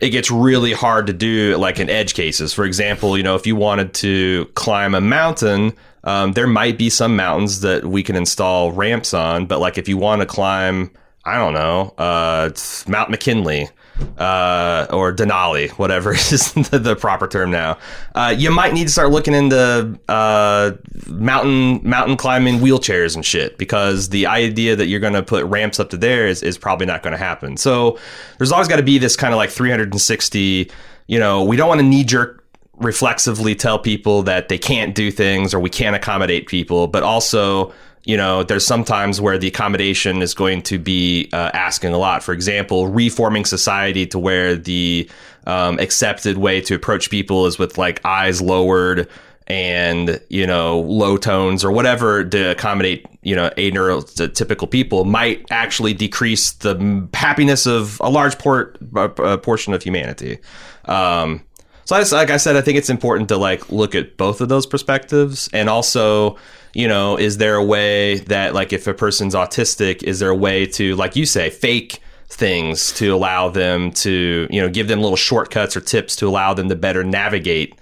it gets really hard to do like in edge cases. For example, you know, if you wanted to climb a mountain, um, there might be some mountains that we can install ramps on, but like if you want to climb, I don't know, uh, Mount McKinley uh, or Denali, whatever <laughs> is the, the proper term now, uh, you might need to start looking into uh, mountain mountain climbing wheelchairs and shit because the idea that you're going to put ramps up to there is, is probably not going to happen. So there's always got to be this kind of like 360. You know, we don't want to knee jerk reflexively tell people that they can't do things or we can't accommodate people, but also, you know, there's sometimes where the accommodation is going to be uh, asking a lot. For example, reforming society to where the um, accepted way to approach people is with like eyes lowered and you know low tones or whatever to accommodate you know a neurotypical people might actually decrease the happiness of a large port, uh, portion of humanity. Um, so I like I said, I think it's important to like look at both of those perspectives, and also, you know, is there a way that like if a person's autistic, is there a way to like you say fake things to allow them to you know give them little shortcuts or tips to allow them to better navigate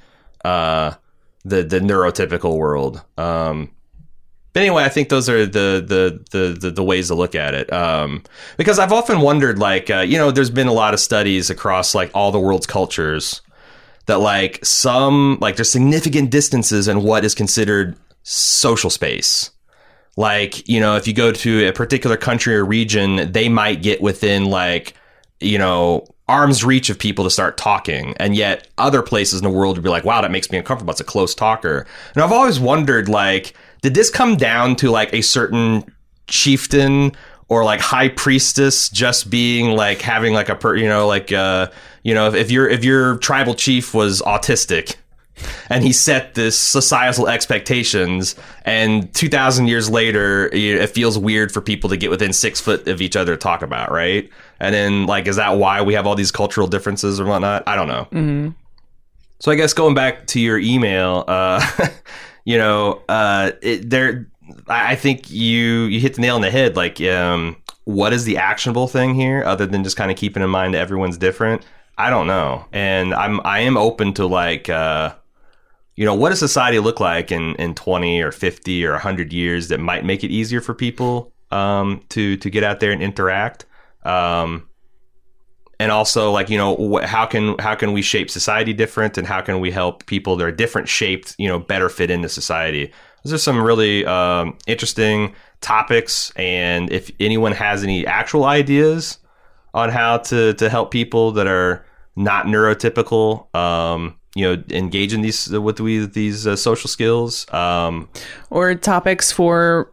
uh, the the neurotypical world. Um, but anyway, I think those are the the the the, the ways to look at it. Um, because I've often wondered, like, uh, you know, there's been a lot of studies across like all the world's cultures that like some like there's significant distances in what is considered social space. Like, you know, if you go to a particular country or region, they might get within like, you know, arm's reach of people to start talking. And yet other places in the world would be like, wow, that makes me uncomfortable. It's a close talker. And I've always wondered, like, did this come down to like a certain chieftain or like high priestess just being like having like a per, you know, like, uh, you know, if, if your if your tribal chief was autistic and he set this societal expectations and 2000 years later it feels weird for people to get within six foot of each other to talk about right? And then like is that why we have all these cultural differences or whatnot? I don't know. Mm-hmm. so i guess going back to your email uh <laughs> you know uh it, there i think you you hit the nail on the head like um what is the actionable thing here other than just kind of keeping in mind that everyone's different I don't know. And I'm I am open to like uh you know, what does society look like in in 20 or 50 or 100 years that might make it easier for people um to to get out there and interact. Um and also like you know how can how can we shape society different and how can we help people that are different shaped you know better fit into society those are some really um, interesting topics and if anyone has any actual ideas on how to to help people that are not neurotypical. Um, you know, engage in these with these uh, social skills, um, or topics for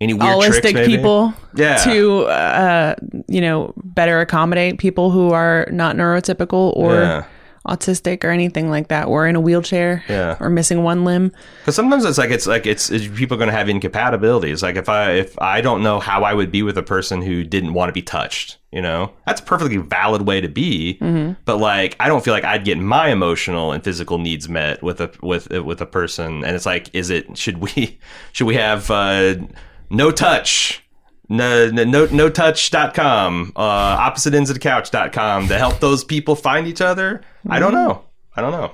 any weird holistic people yeah. to uh, you know better accommodate people who are not neurotypical or yeah autistic or anything like that, or in a wheelchair, yeah. or missing one limb. Because sometimes it's like it's like it's, it's people are going to have incompatibilities. Like if I if I don't know how I would be with a person who didn't want to be touched, you know, that's a perfectly valid way to be. Mm-hmm. But like I don't feel like I'd get my emotional and physical needs met with a with with a person. And it's like, is it should we <laughs> should we have uh, no touch? No, no, no touch.com, uh, opposite ends of the couch.com to help those people find each other. Mm-hmm. I don't know. I don't know.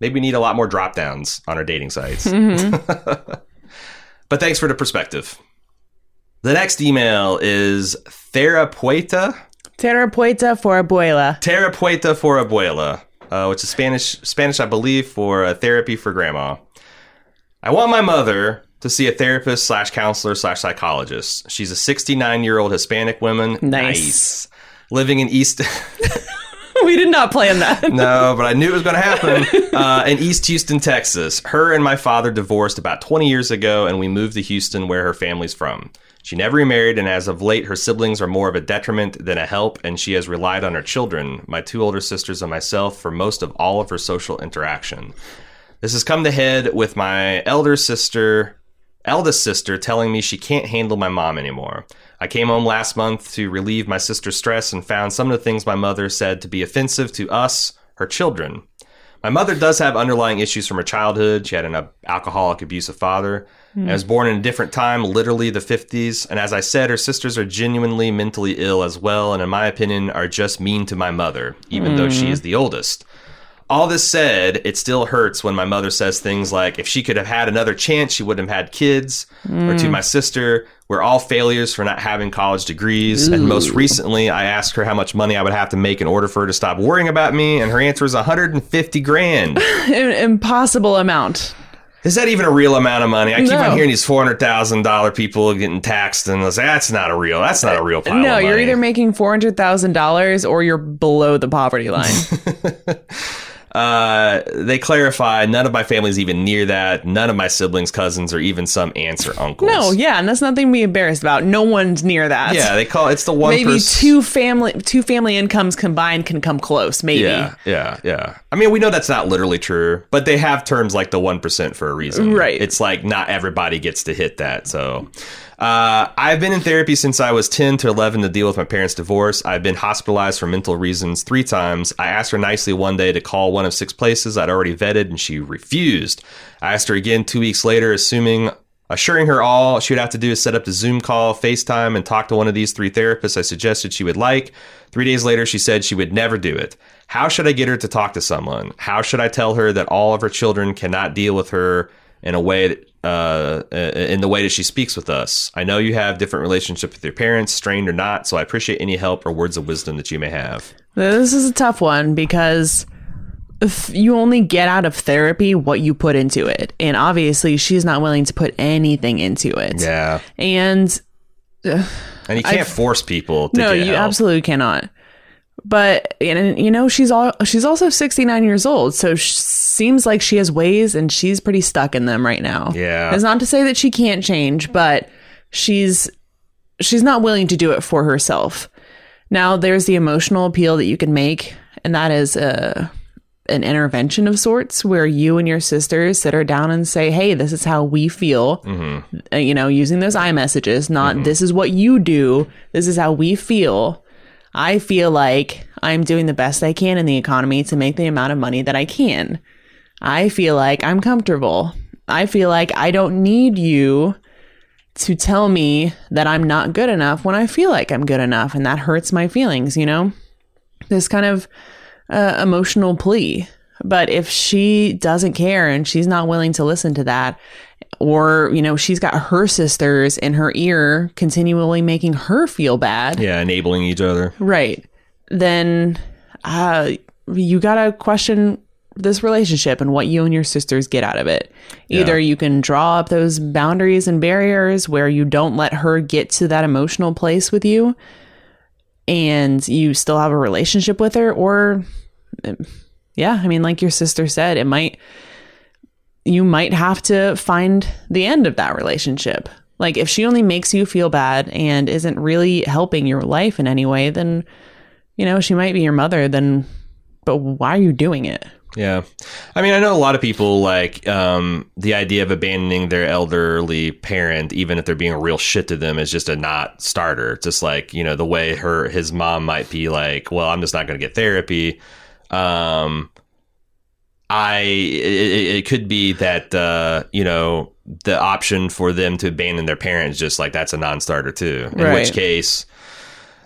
Maybe we need a lot more drop downs on our dating sites. Mm-hmm. <laughs> but thanks for the perspective. The next email is Therapueta. Therapueta for abuela. Therapueta for abuela, uh, which is Spanish, Spanish, I believe, for uh, therapy for grandma. I want my mother to see a therapist slash counselor slash psychologist. She's a 69 year old Hispanic woman. Nice. nice. Living in East. <laughs> we did not plan that. <laughs> no, but I knew it was going to happen. Uh, in East Houston, Texas. Her and my father divorced about 20 years ago, and we moved to Houston, where her family's from. She never remarried, and as of late, her siblings are more of a detriment than a help, and she has relied on her children, my two older sisters, and myself, for most of all of her social interaction. This has come to head with my elder sister eldest sister telling me she can't handle my mom anymore. I came home last month to relieve my sister's stress and found some of the things my mother said to be offensive to us, her children. My mother does have underlying issues from her childhood. She had an alcoholic, abusive father. Mm. I was born in a different time, literally the 50s. And as I said, her sisters are genuinely mentally ill as well, and in my opinion, are just mean to my mother, even mm. though she hmm. is the oldest. All this said, it still hurts when my mother says things like, if she could have had another chance, she wouldn't have had kids. Mm. Or to mm. my sister, we're all failures for not having college degrees. Ooh. And most recently, I asked her how much money I would have to make in order for her to stop worrying about me. And her answer is 150 grand. <laughs> Impossible amount. Is that even a real amount of money? I keep no. on hearing these four hundred thousand dollar people getting taxed, and I was like, "That's not a real. That's not a real pile." No, you're either making four hundred thousand dollars or you're below the poverty line. <laughs> Uh, they clarify none of my family's even near that. None of my siblings, cousins, or even some aunts or uncles. No, yeah, and that's nothing to be embarrassed about. No one's near that. Yeah, they call it's the one maybe pers- two family two family incomes combined can come close. Maybe. Yeah, yeah, yeah. I mean, we know that's not literally true, but they have terms like the 1% for a reason. Right. It's like not everybody gets to hit that. So, uh, I've been in therapy since I was 10 to 11 to deal with my parents' divorce. I've been hospitalized for mental reasons three times. I asked her nicely one day to call one of six places I'd already vetted, and she refused. I asked her again two weeks later, assuming Assuring her all she would have to do is set up the Zoom call, FaceTime, and talk to one of these three therapists I suggested she would like. Three days later, she said she would never do it. How should I get her to talk to someone? How should I tell her that all of her children cannot deal with her in a way that, uh, in the way that she speaks with us? I know you have different relationship with your parents, strained or not, so I appreciate any help or words of wisdom that you may have. This is a tough one because if you only get out of therapy what you put into it. And obviously, she's not willing to put anything into it. Yeah, And and you can't I've- force people. to no, you help. absolutely cannot. But and you know she's all she's also 69 years old, so sh- seems like she has ways and she's pretty stuck in them right now. Yeah. It's not to say that she can't change, but she's she's not willing to do it for herself. Now there's the emotional appeal that you can make, and that is a an intervention of sorts where you and your sisters sit her down and say, "Hey, this is how we feel." Mm-hmm. Uh, you know, using those i messages, not mm-hmm. "This is what you do." This is how we feel. I feel like I'm doing the best I can in the economy to make the amount of money that I can. I feel like I'm comfortable. I feel like I don't need you to tell me that I'm not good enough when I feel like I'm good enough. And that hurts my feelings, you know? This kind of uh, emotional plea. But if she doesn't care and she's not willing to listen to that, or, you know, she's got her sisters in her ear continually making her feel bad, yeah, enabling each other. Right. Then uh, you got to question this relationship and what you and your sisters get out of it. Either Yeah. you can draw up those boundaries and barriers where you don't let her get to that emotional place with you and you still have a relationship with her or yeah, I mean like your sister said, it might you might have to find the end of that relationship. Like if she only makes you feel bad and isn't really helping your life in any way, then you know, she might be your mother, then but why are you doing it? Yeah. I mean, I know a lot of people like um, the idea of abandoning their elderly parent, even if they're being a real shit to them, is just a not starter. Just like, you know, the way her his mom might be like, well, I'm just not going to get therapy. Um, I it, it could be that uh, you know the option for them to abandon their parents just like that's a non-starter too. In Right. which case,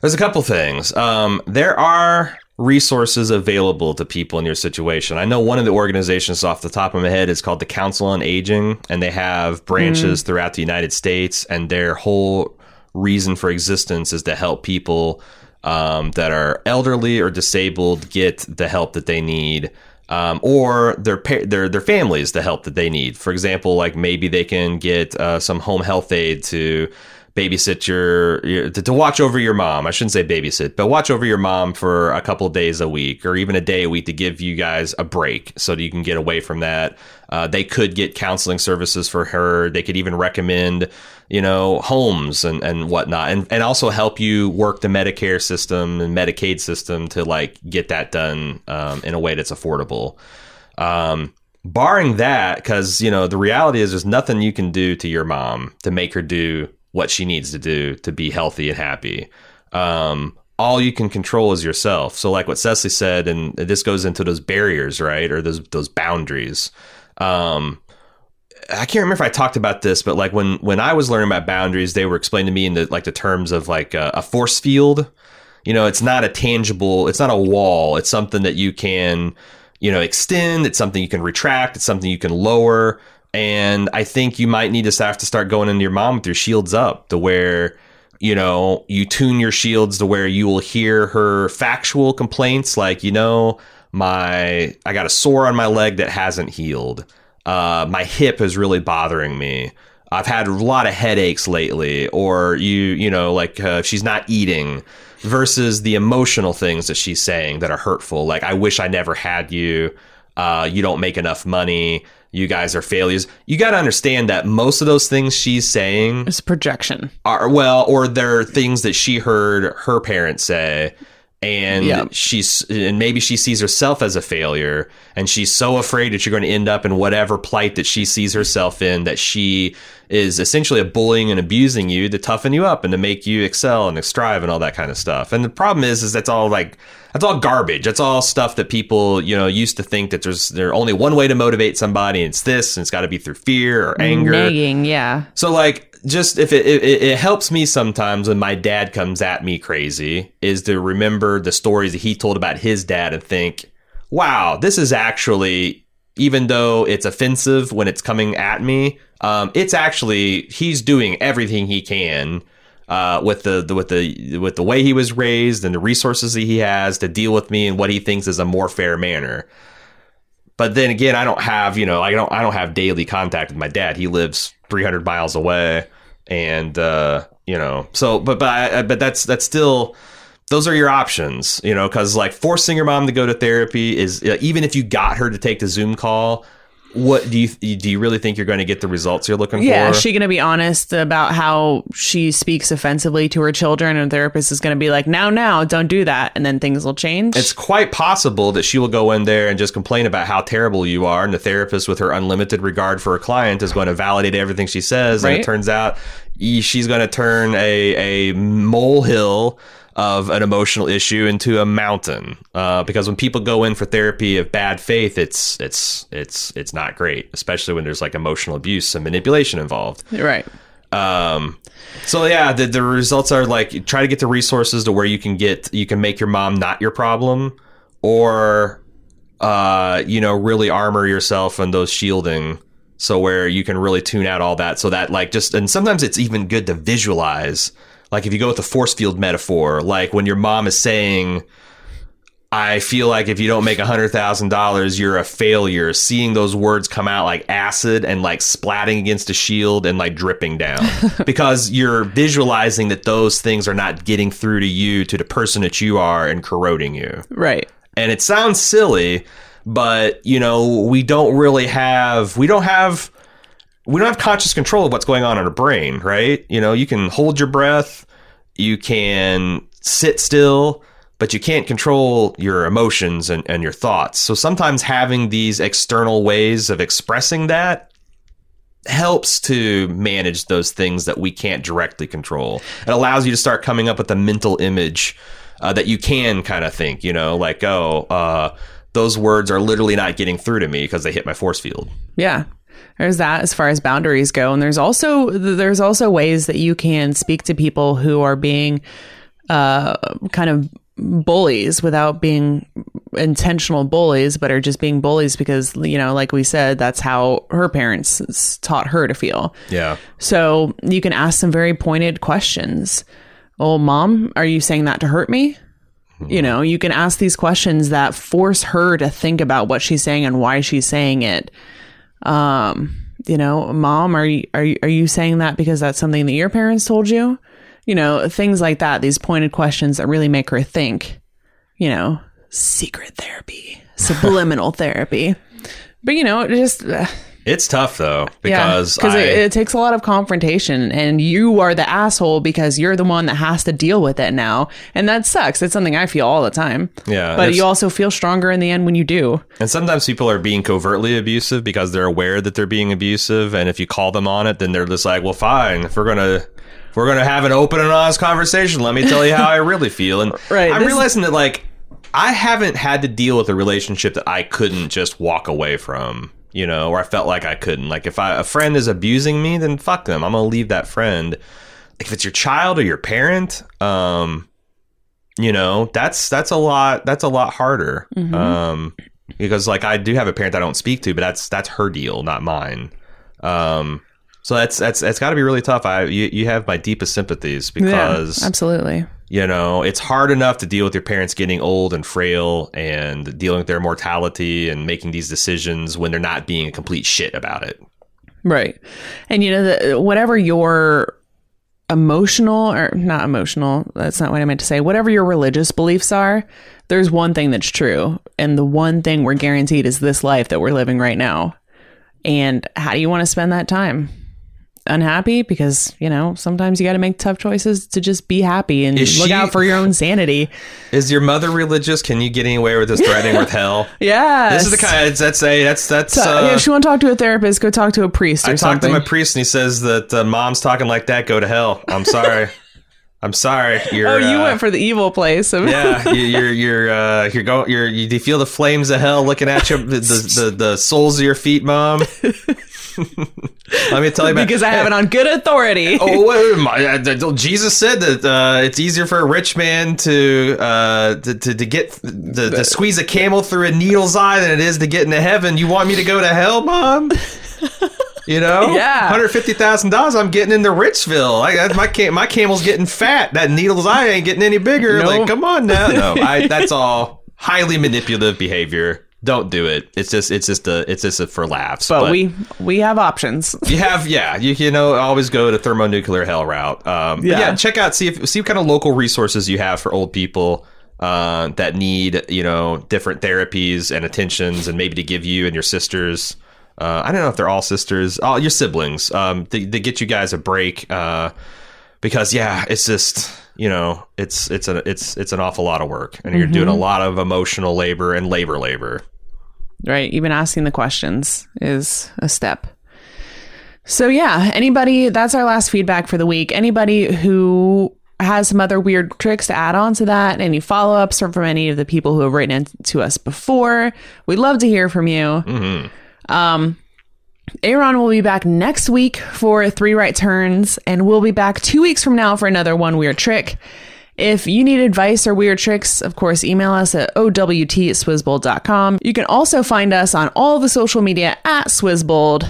there's a couple things. Um, there are resources available to people in your situation. I know one of the organizations off the top of my head is called the Council on Aging, and they have branches throughout the United States, and their whole reason for existence is to help people um, that are elderly or disabled get the help that they need. Um, or their pa- their their families the help that they need. For example, like maybe they can get uh, some home health aid to babysit your, your to, to watch over your mom. I shouldn't say babysit, but watch over your mom for a couple days a week or even a day a week to give you guys a break so that you can get away from that. Uh, they could get counseling services for her. They could even recommend, you know, homes and, and whatnot, and, and also help you work the Medicare system and Medicaid system to like get that done um, in a way that's affordable. Um, barring that, because you know the reality is there's nothing you can do to your mom to make her do what she needs to do to be healthy and happy. Um, all you can control is yourself. So, like what Cecily said, and this goes into those barriers, right, or those those boundaries. Um, I can't remember if I talked about this, but like when when I was learning about boundaries, they were explained to me in the like the terms of like a, a force field. You know, it's not a tangible, it's not a wall. It's something that you can, you know, extend. It's something you can retract. It's something you can lower. And I think you might need to have to start going into your mom with your shields up to where, you know, you tune your shields to where you will hear her factual complaints like, you know, my I got a sore on my leg that hasn't healed. Uh, my hip is really bothering me. I've had a lot of headaches lately, or you, you know, like uh, she's not eating, versus the emotional things that she's saying that are hurtful. Like I wish I never had you. Uh, you don't make enough money, you guys are failures. You got to understand that most of those things she's saying is projection. are well, or they're things that she heard her parents say, and Yeah. she's and maybe she sees herself as a failure, and she's so afraid that you're going to end up in whatever plight that she sees herself in that she is essentially bullying and abusing you to toughen you up and to make you excel and strive and all that kind of stuff. And the problem is, is that's all like that's all garbage. That's all stuff that people you know used to think that there's there's only one way to motivate somebody, and it's this, and it's got to be through fear or anger. Nagging, yeah. So like just if it, it it helps me sometimes when my dad comes at me crazy is to remember the stories that he told about his dad and think, wow, this is actually even though it's offensive when it's coming at me, um, it's actually he's doing everything he can uh, with the, the with the with the way he was raised and the resources that he has to deal with me and what he thinks is a more fair manner but then again, I don't have you know I don't I don't have daily contact with my dad. He lives 300 miles away, and uh, you know so but but I, but that's that's still those are your options, you know, because like forcing your mom to go to therapy is uh, even if you got her to take the Zoom call. What do you do? You really think you're going to get the results you're looking Yeah, for? Yeah, is she going to be honest about how she speaks offensively to her children? And the therapist is going to be like, now, now, don't do that. And then things will change. It's quite possible that she will go in there and just complain about how terrible you are, and the therapist, with her unlimited regard for her client, is going to validate everything she says. And it turns out she's going to turn a a molehill of an emotional issue into a mountain. Uh, because when people go in for therapy of bad faith, it's it's it's it's not great, especially when there's like emotional abuse and manipulation involved. right. Um, so yeah, the, the results are like try to get the resources to where you can get you can make your mom not your problem, or uh, you know, really armor yourself and those shielding. So where you can really tune out all that, so that like just and sometimes it's even good to visualize. Like if you go with the force field metaphor, like when your mom is saying, I feel like if you don't make a hundred thousand dollars, you're a failure. Seeing those words come out like acid and like splatting against a shield and like dripping down <laughs> because you're visualizing that those things are not getting through to you, to the person that you are, and corroding you. Right. And it sounds silly, but you know we don't really have we don't have we don't have conscious control of what's going on in our brain, right? You know, you can hold your breath, you can sit still, but you can't control your emotions and, and your thoughts. So sometimes having these external ways of expressing that helps to manage those things that we can't directly control. It allows you to start coming up with a mental image uh, that you can kind of think, you know, like, oh, uh, those words are literally not getting through to me because they hit my force field. Yeah. There's that as far as boundaries go. And there's also there's also ways that you can speak to people who are being uh kind of bullies without being intentional bullies, but are just being bullies because, you know, like we said, that's how her parents taught her to feel. Yeah. So you can ask some very pointed questions. Oh, mom, are you saying that to hurt me? You know, you can ask these questions that force her to think about what she's saying and why she's saying it. Um, you know, mom, are you are you, are you saying that because that's something that your parents told you? You know, things like that. These pointed questions that really make her think. You know, secret therapy, subliminal <laughs> therapy. But you know, just uh, It's tough though because because I, it, it takes a lot of confrontation, and you are the asshole because you're the one that has to deal with it now, and that sucks. It's something I feel all the time. Yeah, but you also feel stronger in the end when you do. And sometimes people are being covertly abusive because they're aware that they're being abusive, and if you call them on it, then they're just like, "Well, fine. If we're gonna if we're gonna have an open and honest conversation, let me tell you how I really feel." And <laughs> Right, I'm realizing that like I haven't had to deal with a relationship that I couldn't just walk away from, you know, or I felt like I couldn't. Like if I, a friend is abusing me, then fuck them. I'm gonna leave that friend. Like If it's your child or your parent, um, you know, that's that's a lot. That's a lot harder. Um, because like I do have a parent I don't speak to, but that's that's her deal, not mine. Um, so that's that's that's got to be really tough. I you, you have my deepest sympathies because absolutely. You know it's hard enough to deal with your parents getting old and frail and dealing with their mortality and making these decisions when they're not being a complete shit about it. Right. And you know, the, whatever your emotional or not emotional, that's not what I meant to say. Whatever your religious beliefs are, there's one thing that's true, and the one thing we're guaranteed is this life that we're living right now. And how do you want to spend that time? Unhappy because you know sometimes you got to make tough choices to just be happy and Is look she- out for your own sanity. Is your mother religious? Can you get anywhere with this threatening with hell? <laughs> Yeah, This is the kind. That's a that's that's. Uh, if you want to talk to a therapist, go talk to a priest or I talked to my priest and he says that uh, mom's talking like that. Go to hell. I'm sorry. <laughs> I'm sorry. You're, oh, you uh, went for the evil place. yeah, <laughs> you, you're you're uh, you're going. You're you, do you feel the flames of hell looking at you? The the, the, the soles of your feet, mom. Let me tell you about because I have it on good authority. <laughs> Oh, my, Jesus said that uh, it's easier for a rich man to uh, to, to, to get to, to squeeze a camel through a needle's eye than it is to get into heaven. You want me to go to hell, mom? You know, <laughs> Yeah. hundred fifty thousand dollars. I'm getting into Richville. I, I- my cam- my camel's getting fat. That needle's eye ain't getting any bigger. Nope. Like, come on now. No, I, <laughs> that's all highly manipulative behavior. Don't do it. It's just it's just a it's just a for laughs. but, we we have options. <laughs> you have yeah you you know always go to thermonuclear hell route um Yeah. yeah. check out see if see what kind of local resources you have for old people uh, that need you know different therapies and attentions and maybe to give you and your sisters uh, I don't know if they're all sisters all your siblings um to, to get you guys a break uh because yeah it's just you know it's it's a it's it's an awful lot of work and you're doing a lot of emotional labor and labor labor right? Even asking the questions is a step. So, yeah, anybody, that's our last feedback for the week. Anybody who has some other weird tricks to add on to that, any follow ups from any of the people who have written in to us before, we'd love to hear from you. Um, Aaron will be back next week for three right turns, and we'll be back two weeks from now for another one weird trick. If you need advice or weird tricks, of course, email us at owt at swizzbold.com. You can also find us on all the social media at Swizzbold.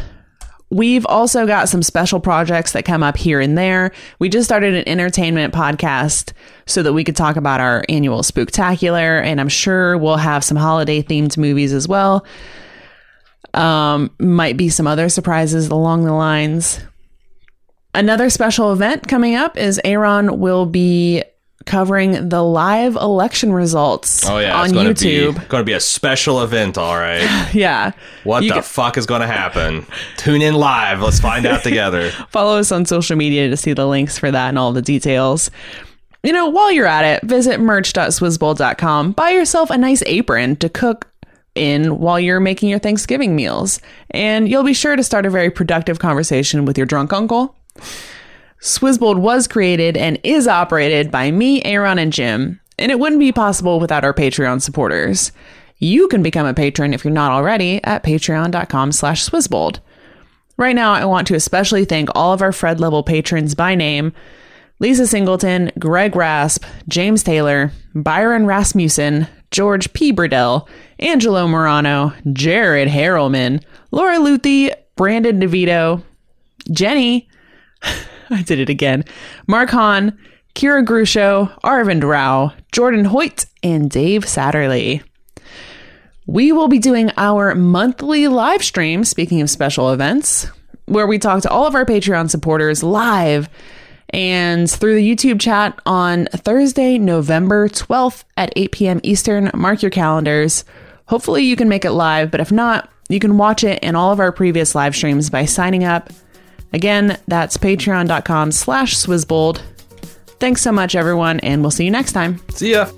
We've also got some special projects that come up here and there. We just started an entertainment podcast so that we could talk about our annual spooktacular, and I'm sure we'll have some holiday themed movies as well. Um, might be some other surprises along the lines. Another special event coming up is Aaron will be covering the live election results oh yeah on it's gonna YouTube. be going to be a special event all right <laughs> Yeah. What You the fuck is going to happen? Tune in live. Let's find out together. <laughs> follow us on social media to see the links for that and all the details. You know, while you're at it, visit merch.swizzbowl.com. Buy yourself a nice apron to cook in while you're making your Thanksgiving meals. And you'll be sure to start a very productive conversation with your drunk uncle. Swizzbold was created and is operated by me, Aaron, and Jim, and it wouldn't be possible without our Patreon supporters. You can become a patron if you're not already at patreon.com slash swizzbold. Right now, I want to especially thank all of our Fred level patrons by name Lisa Singleton, Greg Rasp, James Taylor, Byron Rasmussen, George P. Burdell, Angelo Morano, Jared Harrelman, Laura Luthi, Brandon DeVito, Jenny, <laughs> I did it again, Mark Hahn, Kira Grusho, Arvind Rao, Jordan Hoyt, and Dave Satterley. We will be doing our monthly live stream, speaking of special events, where we talk to all of our Patreon supporters live and through the YouTube chat on Thursday, November 12th at 8 p.m. Eastern. Mark your calendars. Hopefully, you can make it live, but if not, you can watch it in all of our previous live streams by signing up. Again, that's patreon.com slash swizzbold. Thanks so much, everyone, and we'll see you next time. See ya.